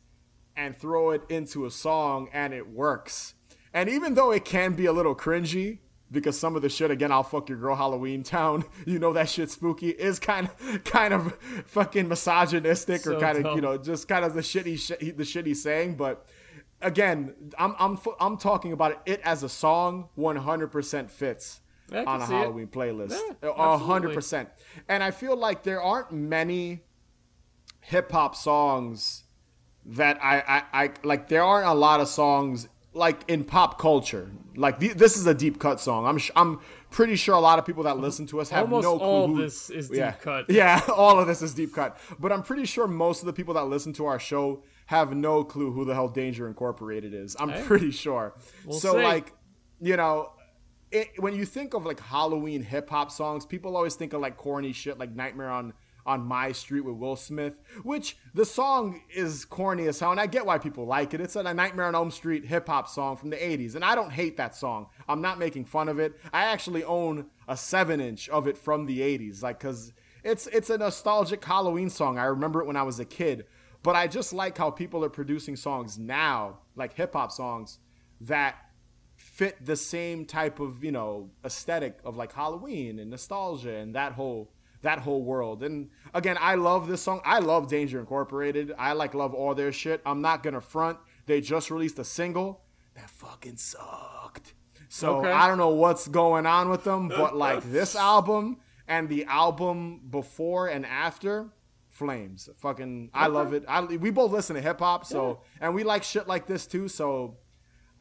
and throw it into a song and it works. And even though it can be a little cringy because some of the shit again I'll fuck your girl Halloween town, you know that shit spooky is kind of kind of fucking misogynistic or So kind of you know just kind of the shit he sh- the shit he's saying but again I'm I'm I'm talking about it, it as a song 100% fits on a see it. Halloween playlist. Yeah, A hundred absolutely. percent. And I feel like there aren't many hip hop songs that I, I, I like. There aren't a lot of songs like in pop culture. Like th- this is a deep cut song. I'm sh- I'm pretty sure a lot of people that listen to us have Almost no clue. all who- this is deep yeah. cut. Yeah, all of this is deep cut. But I'm pretty sure most of the people that listen to our show have no clue who the hell Danger Incorporated is. I'm Hey. pretty sure. so see. like, you know, it, when you think of like Halloween hip hop songs, people always think of like corny shit like Nightmare on on My Street with Will Smith, which the song is corny as hell, and I get why people like it. It's a Nightmare on Elm Street hip hop song from the 80s, and I don't hate that song. I'm not making fun of it. I actually own a seven inch of it from the 80s, like because it's it's a nostalgic Halloween song. I remember it when I was a kid. But I just like how people are producing songs now, like hip hop songs, that fit the same type of you know aesthetic of like Halloween and nostalgia and that whole that whole world. And again, I love this song. I love Danger Incorporated. I like love all their shit. I'm not gonna front. They just released a single that fucking sucked. So Okay. I don't know what's going on with them, but like this album and the album before and after, flames. Fucking, I love it. I, we both listen to hip hop, so and we like shit like this too. So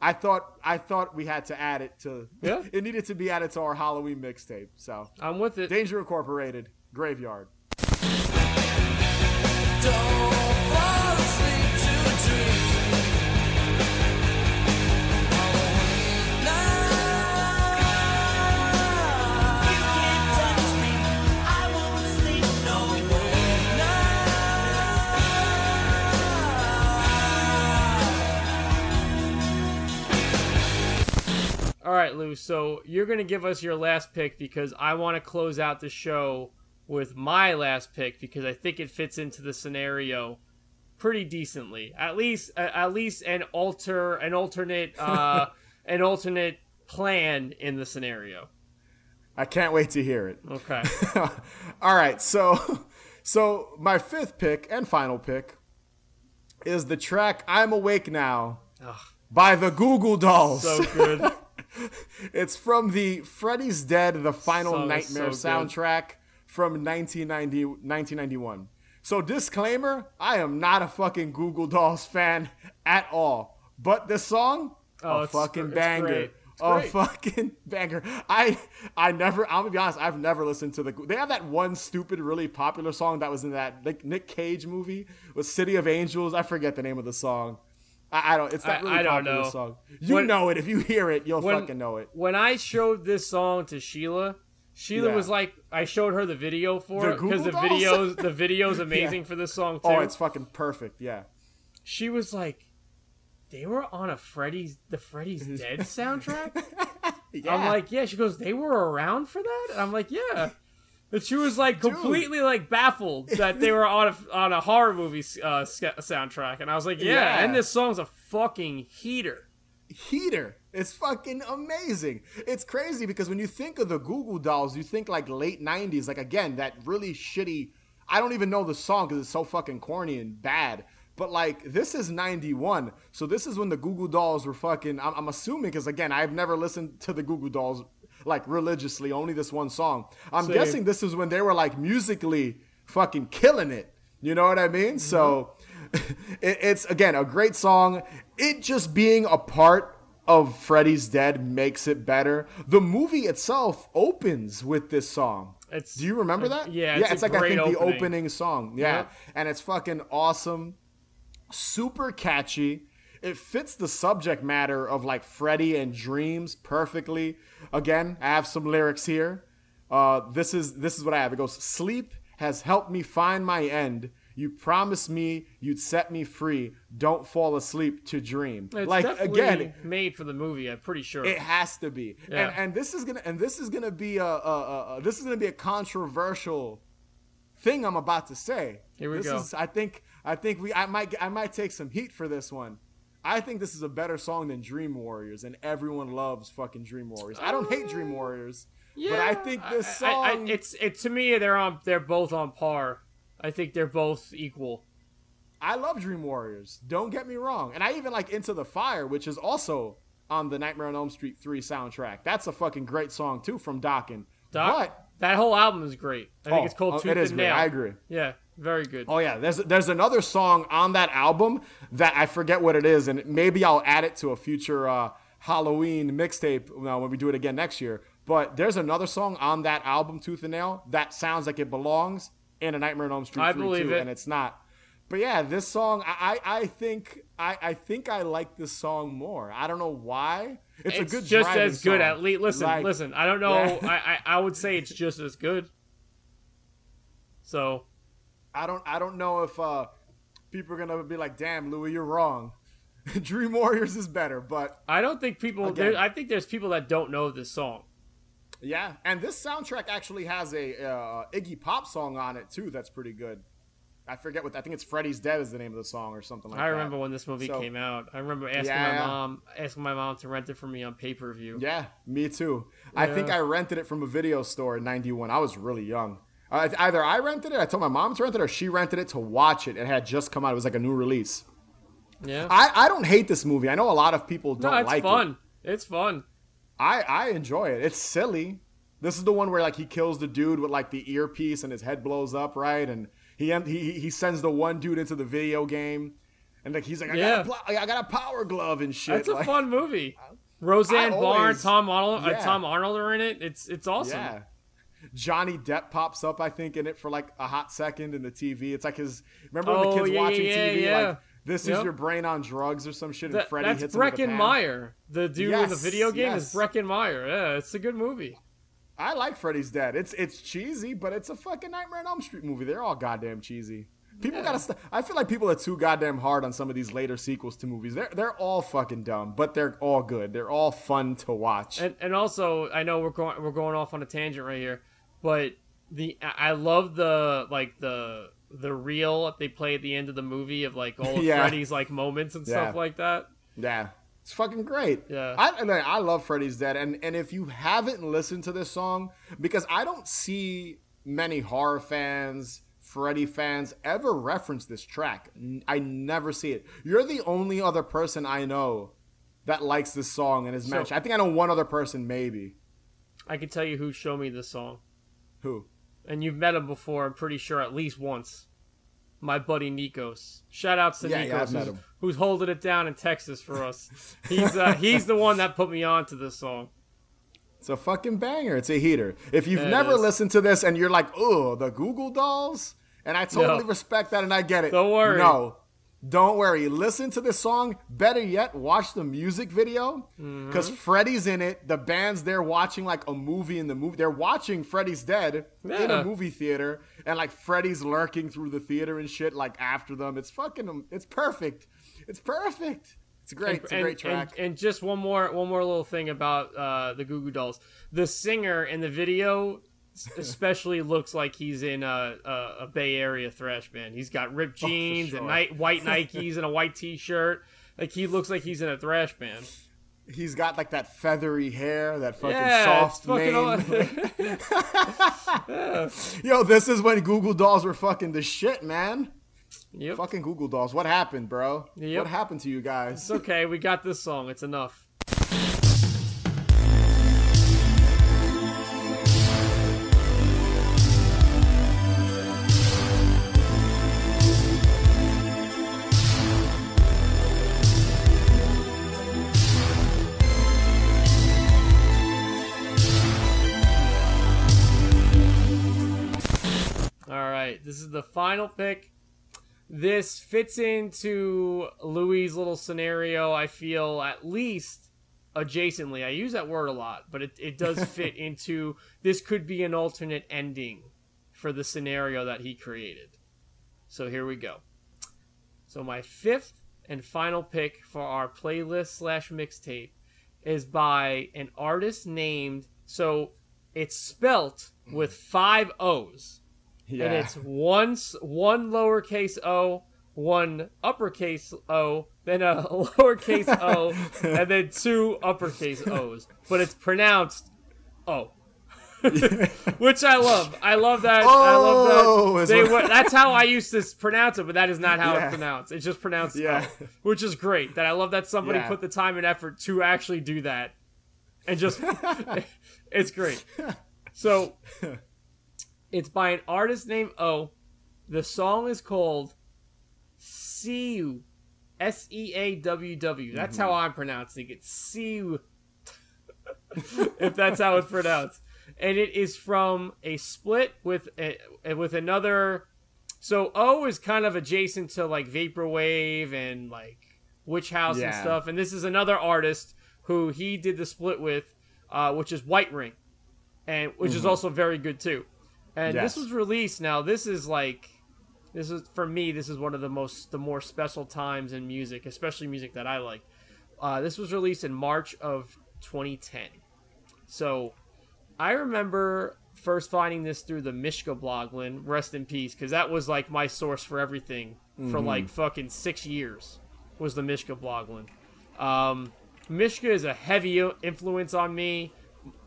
I thought I thought we had to add it to. Yeah. it needed to be added to our Halloween mixtape. So I'm with it. Danger Incorporated, Graveyard. Don't fall asleep to dream. All right, Lou. So you're gonna give us your last pick because I want to close out the show with my last pick because I think it fits into the scenario pretty decently. At least, uh, at least an alter, an alternate, uh, an alternate plan in the scenario. I can't wait to hear it. Okay. All right, so so my fifth pick and final pick is the track "I'm Awake Now" by the Goo Goo Dolls. so good. it's from the Freddy's Dead: The Final Nightmare so soundtrack from 1990, 1991. So disclaimer: I am not a fucking Goo Goo Dolls fan at all, but this song, Oh, a fucking banger. A fucking banger. I I never. I'm gonna be honest. I've never listened to the. They have that one stupid, really popular song that was in that Nick, Nick Cage movie with "City of Angels." I forget the name of the song. I, I don't. It's not I- really I don't popular know. song. You When- know it if you hear it. You'll When- fucking know it. When I showed this song to Sheila, Sheila Yeah. was like, I showed her the video for The it because the Dolls? videos, the video's amazing for this song oh, too. Oh, it's fucking perfect. Yeah. she was like, they were on a Freddy's the Freddy's Dead soundtrack. Yeah. I'm like, yeah. She goes, they were around for that. And I'm like, yeah. And she was like completely like baffled that they were on a on a horror movie uh, soundtrack. And I was like, yeah. Yeah. And this song's a fucking heater. heater. It's fucking amazing. It's crazy because when you think of the Goo Goo Dolls, you think like late '90s. Like again, that really shitty. I don't even know the song because it's so fucking corny and bad. But like this is '91, so this is when the Goo Goo Dolls were fucking. I'm, I'm assuming because again, I've never listened to the Goo Goo Dolls like religiously. Only this one song. I'm Same. guessing this is when they were like musically fucking killing it. You know what I mean? Mm-hmm. So it, it's again a great song. It just being a part of Freddy's Dead makes it better. The movie itself opens with this song. It's Do you remember that? yeah, yeah. it's It's, like I think the opening. opening song. Yeah, Yep. and it's fucking awesome, super catchy. It fits the subject matter of like Freddy and dreams perfectly. Again, I have some lyrics here. Uh, this is this is what I have. It goes: Sleep has helped me find my end. You promised me you'd set me free. Don't fall asleep to dream. It's like again, made for the movie. I'm pretty sure. it has to be. Yeah. And and this is gonna and this is gonna be a, a, a, this is gonna be a controversial thing I'm about to say. Here we this go. Is, I think I think we I might I might take some heat for this one. I think this is a better song than Dream Warriors, and everyone loves fucking Dream Warriors. I don't hate Dream Warriors, but I think this Uh, I- I- song. I- it's it to me they're on they're both on par. I think they're both equal. I love Dream Warriors. Don't get me wrong. And I even like Into the Fire, which is also on the Nightmare on Elm Street 3 soundtrack. That's a fucking great song too from Dokken. Doc, but that whole album is great. I think Oh, it's called oh, Tooth it is and. Nail. I agree. Yeah, very good. Oh yeah, there's there's another song on that album that I forget what it is, and maybe I'll add it to a future uh, Halloween mixtape when we do it again next year. But there's another song on that album, Tooth and Nail, that sounds like it belongs in a Nightmare on Elm Street I 3 believe too, it. and it's not. But yeah, this song, I I I think I I think I like this song more. I don't know why. It's, it's a good just as good. song. At least listen, Like, listen. I don't know. Yeah. I, I I would say it's just as good. So I don't I don't know if uh people are gonna be like, damn, Louis, you're wrong. Dream Warriors is better, but I don't think people. Again. I think there's people that don't know this song. yeah. And this soundtrack actually has a uh, Iggy Pop song on it too. That's pretty good. I forget what I think it's Freddy's Dead is the name of the song or something like I that. I remember when this movie So- came out. I remember asking Yeah, my yeah. mom, asking my mom to rent it for me on pay per view. Yeah, me too. I think I rented it from a video store in '91. I was really young. Uh, either I rented it, I told my mom to rent it, or she rented it to watch it. It had just come out. It was like a new release. Yeah. I, I don't hate this movie. I know a lot of people don't no, it's like it. It's fun. It's fun. I I enjoy it. It's silly. This is the one where like he kills the dude with like the earpiece and his head blows up, right? And he he he sends the one dude into the video game, and like he's like, I Yeah. got a pl- I got a power glove and shit. That's a like, fun movie. Roseanne Barr, always- Tom Arnold, uh. Tom Arnold are in it. It's it's awesome. Yeah. Johnny Depp pops up, I think, in it for like a hot second in the TV. It's like his. Remember when Oh, the kids yeah, watching yeah, TV yeah. like this is your brain on drugs or some shit, and That- Freddy that's hits him with Breckin? Meyer, the dude in the video game yes. is Breckin Meyer. Yeah, it's a good movie. I like Freddy's Dead. It's it's cheesy, but it's a fucking Nightmare on Elm Street movie. They're all goddamn cheesy. People gotta. St- I feel like people are too goddamn hard on some of these later sequels to movies. They're they're all fucking dumb, but they're all good. They're all fun to watch. And and also, I know we're going we're going off on a tangent right here, but the I love the like the the reel that they play at the end of the movie of like all of Yeah. Freddy's like moments and stuff like that. Yeah. It's fucking great. Yeah. I, I I love Freddy's Dead. And, and if you haven't listened to this song, because I don't see many horror fans, Freddy fans ever reference this track. I never see it. You're the only other person I know that likes this song and is So- mentioned. I think I know one other person, maybe. I can tell you who showed me this song, Who? and you've met him before. I'm pretty sure at least once. My buddy Nikos. Shout out to Yeah, yeah, Nikos, I've met who's, who's holding it down in Texas for us. He's uh, he's the one that put me on to this song. It's a fucking banger. It's a heater. If you've it never is. listened to this and you're like, oh, the Goo Goo Dolls, and I totally No. respect that and I get it. Don't worry. No, don't worry. Listen to this song. Better yet, watch the music video Mm-hmm. because Freddy's in it. The band's there watching like a movie in the movie. They're watching Freddy's Dead in a movie theater, and like Freddy's lurking through the theater and shit like after them. It's fucking. It's perfect. It's perfect. It's great. it's a and, great track. And, and just one more one more little thing about uh, the Goo Goo Dolls. The singer in the video especially looks like he's in a, a, a Bay Area thrash band. He's got ripped oh, jeans and sure. night, white Nikes and a white T-shirt. Like he looks like he's in a thrash band. He's got like that feathery hair, that fucking Yeah, soft fucking. mane. Yo, this is when Goo Goo Dolls were fucking the shit, man. yep. Fucking Goo Goo Dolls. What happened, bro? Yep. What happened to you guys? It's okay. We got this song. It's enough. Right, this is the final pick. This fits into Louis' little scenario, I feel, at least adjacently. I use that word a lot, but it, it does fit into this could be an alternate ending for the scenario that he created. So here we go. So my fifth and final pick for our playlist slash mixtape is by an artist named so it's spelt with mm-hmm. five O's yeah. and it's one one lowercase o, one uppercase o, then a lowercase o, and then two uppercase o's. But it's pronounced o, which I love. I love that. I Oh, love that. They, that's how I used to pronounce it, but that is not how Yeah. it's pronounced. It's just pronounced Yeah. o, which is great. That I love that somebody Yeah. put the time and effort to actually do that, and just it's great. So it's by an artist named O. The song is called See You. S E A W W. That's how I'm pronouncing it. See You. if that's how it's pronounced. And it is from a split with a, with another. So O is kind of adjacent to like vaporwave and like witch house and stuff. And this is another artist who he did the split with, uh, which is White Ring, and which is also very good too. And Yes. this was released. Now this is like, this is for me. This is one of the most the more special times in music, especially music that I like. Uh, this was released in March of 2010. So I remember first finding this through the Mishka bloglin, rest in peace, because that was like my source for everything for like fucking six years was the Mishka bloglin. Um, Mishka is a heavy influence on me.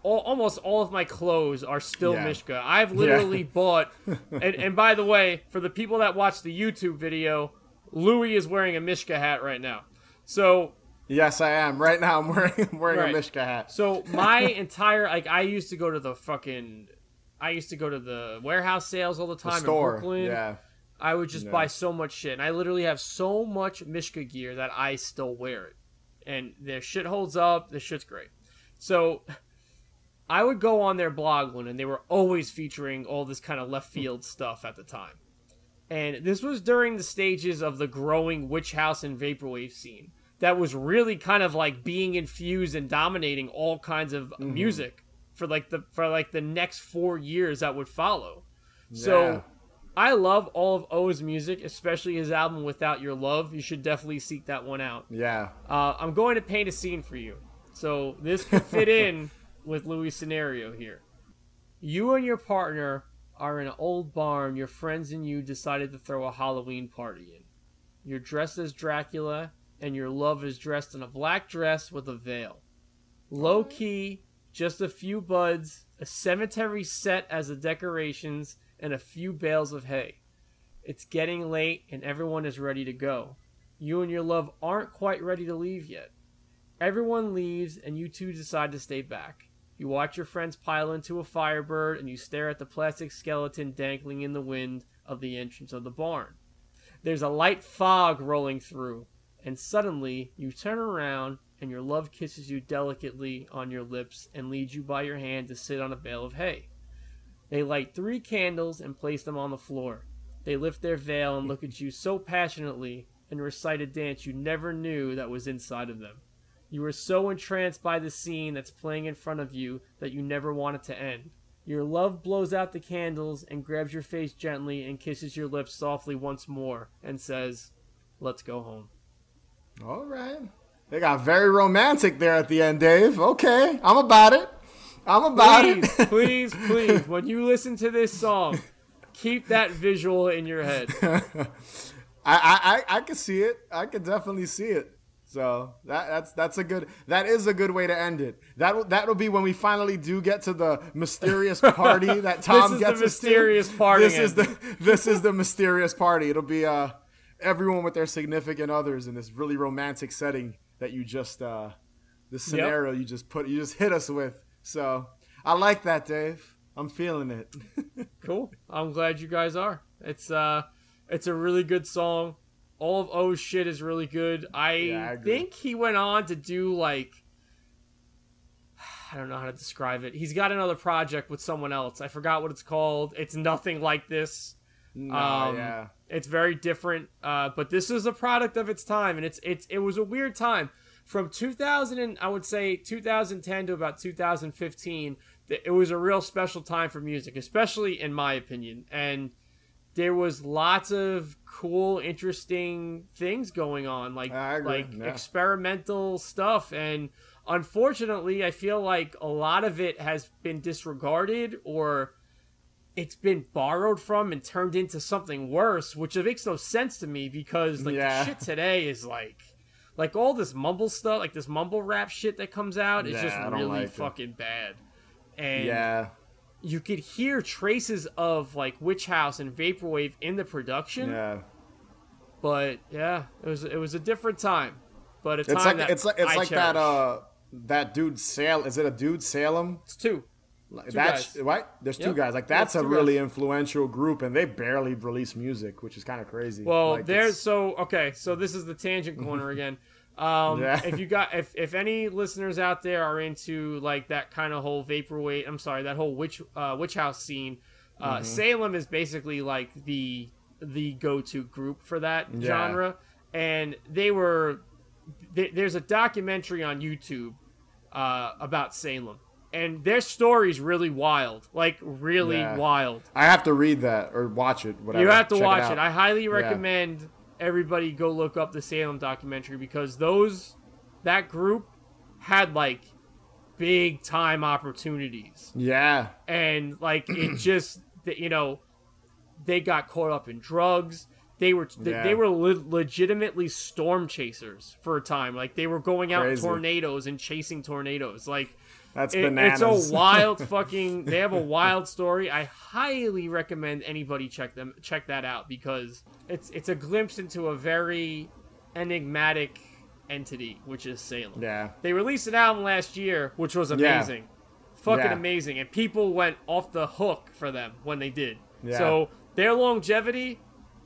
All, almost all of my clothes are still Yeah. Mishka. I've literally bought, and, and by the way, for the people that watch the YouTube video, Louis is wearing a Mishka hat right now. So yes, I am. Right now, I'm wearing I'm wearing Right. a Mishka hat. so my entire like I used to go to the fucking I used to go to the warehouse sales all the time store. in Brooklyn. Yeah. I would just Yeah. buy so much shit. And I literally have so much Mishka gear that I still wear it. And their shit holds up. Their shit's great. So I would go on their blog one, and they were always featuring all this kind of left field stuff at the time. And this was during the stages of the growing witch house and vaporwave scene that was really kind of like being infused and dominating all kinds of music for like the for like the next four years that would follow. Yeah. So I love all of O's music, especially his album Without Your Love. You should definitely seek that one out. Yeah. Uh, I'm going to paint a scene for you. So this could fit in with Louis' scenario here. You and your partner are in an old barn. Your friends and you decided to throw a Halloween party in. You're dressed as Dracula, and your love is dressed in a black dress with a veil. Low key, just a few buds, a cemetery set as the decorations, and a few bales of hay. It's getting late, and everyone is ready to go. You and your love aren't quite ready to leave yet. Everyone leaves, and you two decide to stay back. You watch your friends pile into a firebird, and you stare at the plastic skeleton dangling in the wind of the entrance of the barn. There's a light fog rolling through, and suddenly you turn around, and your love kisses you delicately on your lips and leads you by your hand to sit on a bale of hay. They light three candles and place them on the floor. They lift their veil and look at you so passionately and recite a dance you never knew that was inside of them. You are so entranced by the scene that's playing in front of you that you never want it to end. Your love blows out the candles and grabs your face gently and kisses your lips softly once more and says, Let's go home. All right. They got very romantic there at the end, Dave. Okay. I'm about it. I'm about Please, it. please, please, when you listen to this song, keep that visual in your head. I, I, I I can see it. I can definitely see it. So that that's that's a good that is a good way to end it. That that'll be when we finally do get to the mysterious party that Tom is the gets us to. mysterious party This is the this is the mysterious party. It'll be uh everyone with their significant others in this really romantic setting that you just uh this scenario you just put you just hit us with. So I like that, Dave. I'm feeling it. Cool. I'm glad you guys are. It's uh it's a really good song. All of O's shit is really good. I, Yeah, I think he went on to do like I don't know how to describe it. He's got another project with someone else. I forgot what it's called. It's nothing like this. no, Um, yeah. It's very different, uh, but this is a product of its time, and it's it's it was a weird time from 2000 and I would say 2010 to about 2015. It was a real special time for music, especially in my opinion, and there was lots of cool, interesting things going on, like like yeah. experimental stuff, and unfortunately, I feel like a lot of it has been disregarded or it's been borrowed from and turned into something worse, which makes no sense to me because like Yeah. the shit today is like like all this mumble stuff, like this mumble rap shit that comes out is Yeah, just really like it. fucking bad. And Yeah. You could hear traces of like Witch House and Vaporwave in the production, Yeah. but yeah, it was it was a different time. But a time It's like that it's like it's I like that uh that dude Salem. Is it a dude Salem? it's two. Like, Two that's guys. right. There's two guys. Like Yeah, that's a really guys. influential group, and they barely release music, which is kind of crazy. Well, Like, there's so okay. So this is the tangent corner again. Um, Yeah. If you got if if any listeners out there are into like that kind of whole vaporwave, I'm sorry, that whole witch uh, witch house scene, uh, Mm-hmm. Salem is basically like the the go to group for that Yeah. genre, and they were th- there's a documentary on YouTube uh, about Salem. And their story's really wild, like really Yeah. wild. I have to read that or watch it. Whatever. You have to Check watch out. it. I highly recommend everybody go look up the Salem documentary because those that group had like big time opportunities. Yeah. and like it just you know they got caught up in drugs. They were they, Yeah. they were le- legitimately storm chasers for a time. Like they were going out in tornadoes and chasing tornadoes. Like That's it- bananas. It's a wild fucking. They have a wild story. I highly recommend anybody check them check that out because it's it's a glimpse into a very enigmatic entity, which is Salem. yeah. They released an album last year, which was Yeah. amazing, fucking Yeah. amazing, and people went off the hook for them when they did. Yeah. So their longevity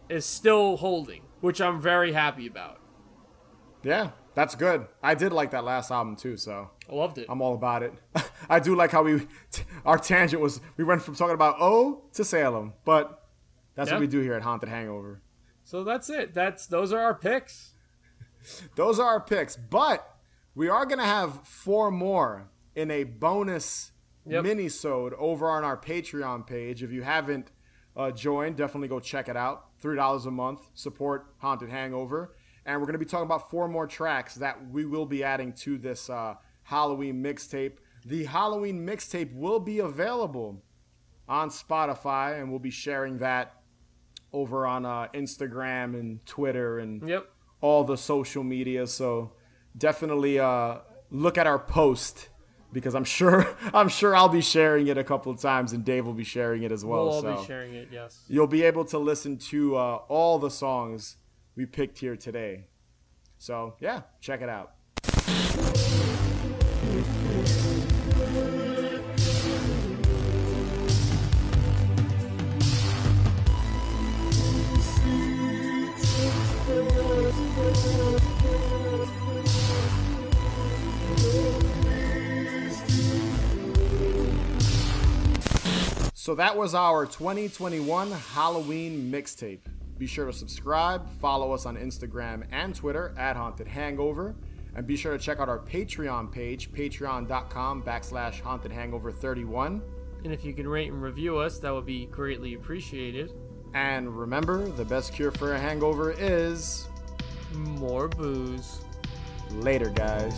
is still holding, which I'm very happy about. Yeah, that's good. I did like that last album too, so I loved it. I'm all about it. I do like how we our tangent was we went from talking about O to Salem, but that's Yeah. what we do here at Haunted Hangover. So that's it. That's those are our picks. Those are our picks, but we are gonna have four more in a bonus Yep. mini-sode over on our Patreon page. If you haven't uh, joined, definitely go check it out. Three dollars a month, support Haunted Hangover, and we're gonna be talking about four more tracks that we will be adding to this uh, Halloween mixtape. The Halloween mixtape will be available on Spotify, and we'll be sharing that over on uh, Instagram and Twitter and Yep. all the social media. So definitely uh, look at our post because I'm sure I'm sure I'll be sharing it a couple of times, and Dave will be sharing it as well. We'll all so be sharing it. Yes. you'll be able to listen to uh, all the songs we picked here today. So yeah, check it out. So that was our 2021 Halloween mixtape. Be sure to subscribe, follow us on Instagram and Twitter at Haunted Hangover, and be sure to check out our Patreon page, patreon.com backslash Haunted Hangover 31. And if you can rate and review us, that would be greatly appreciated. And remember, the best cure for a hangover is More booze. later, guys.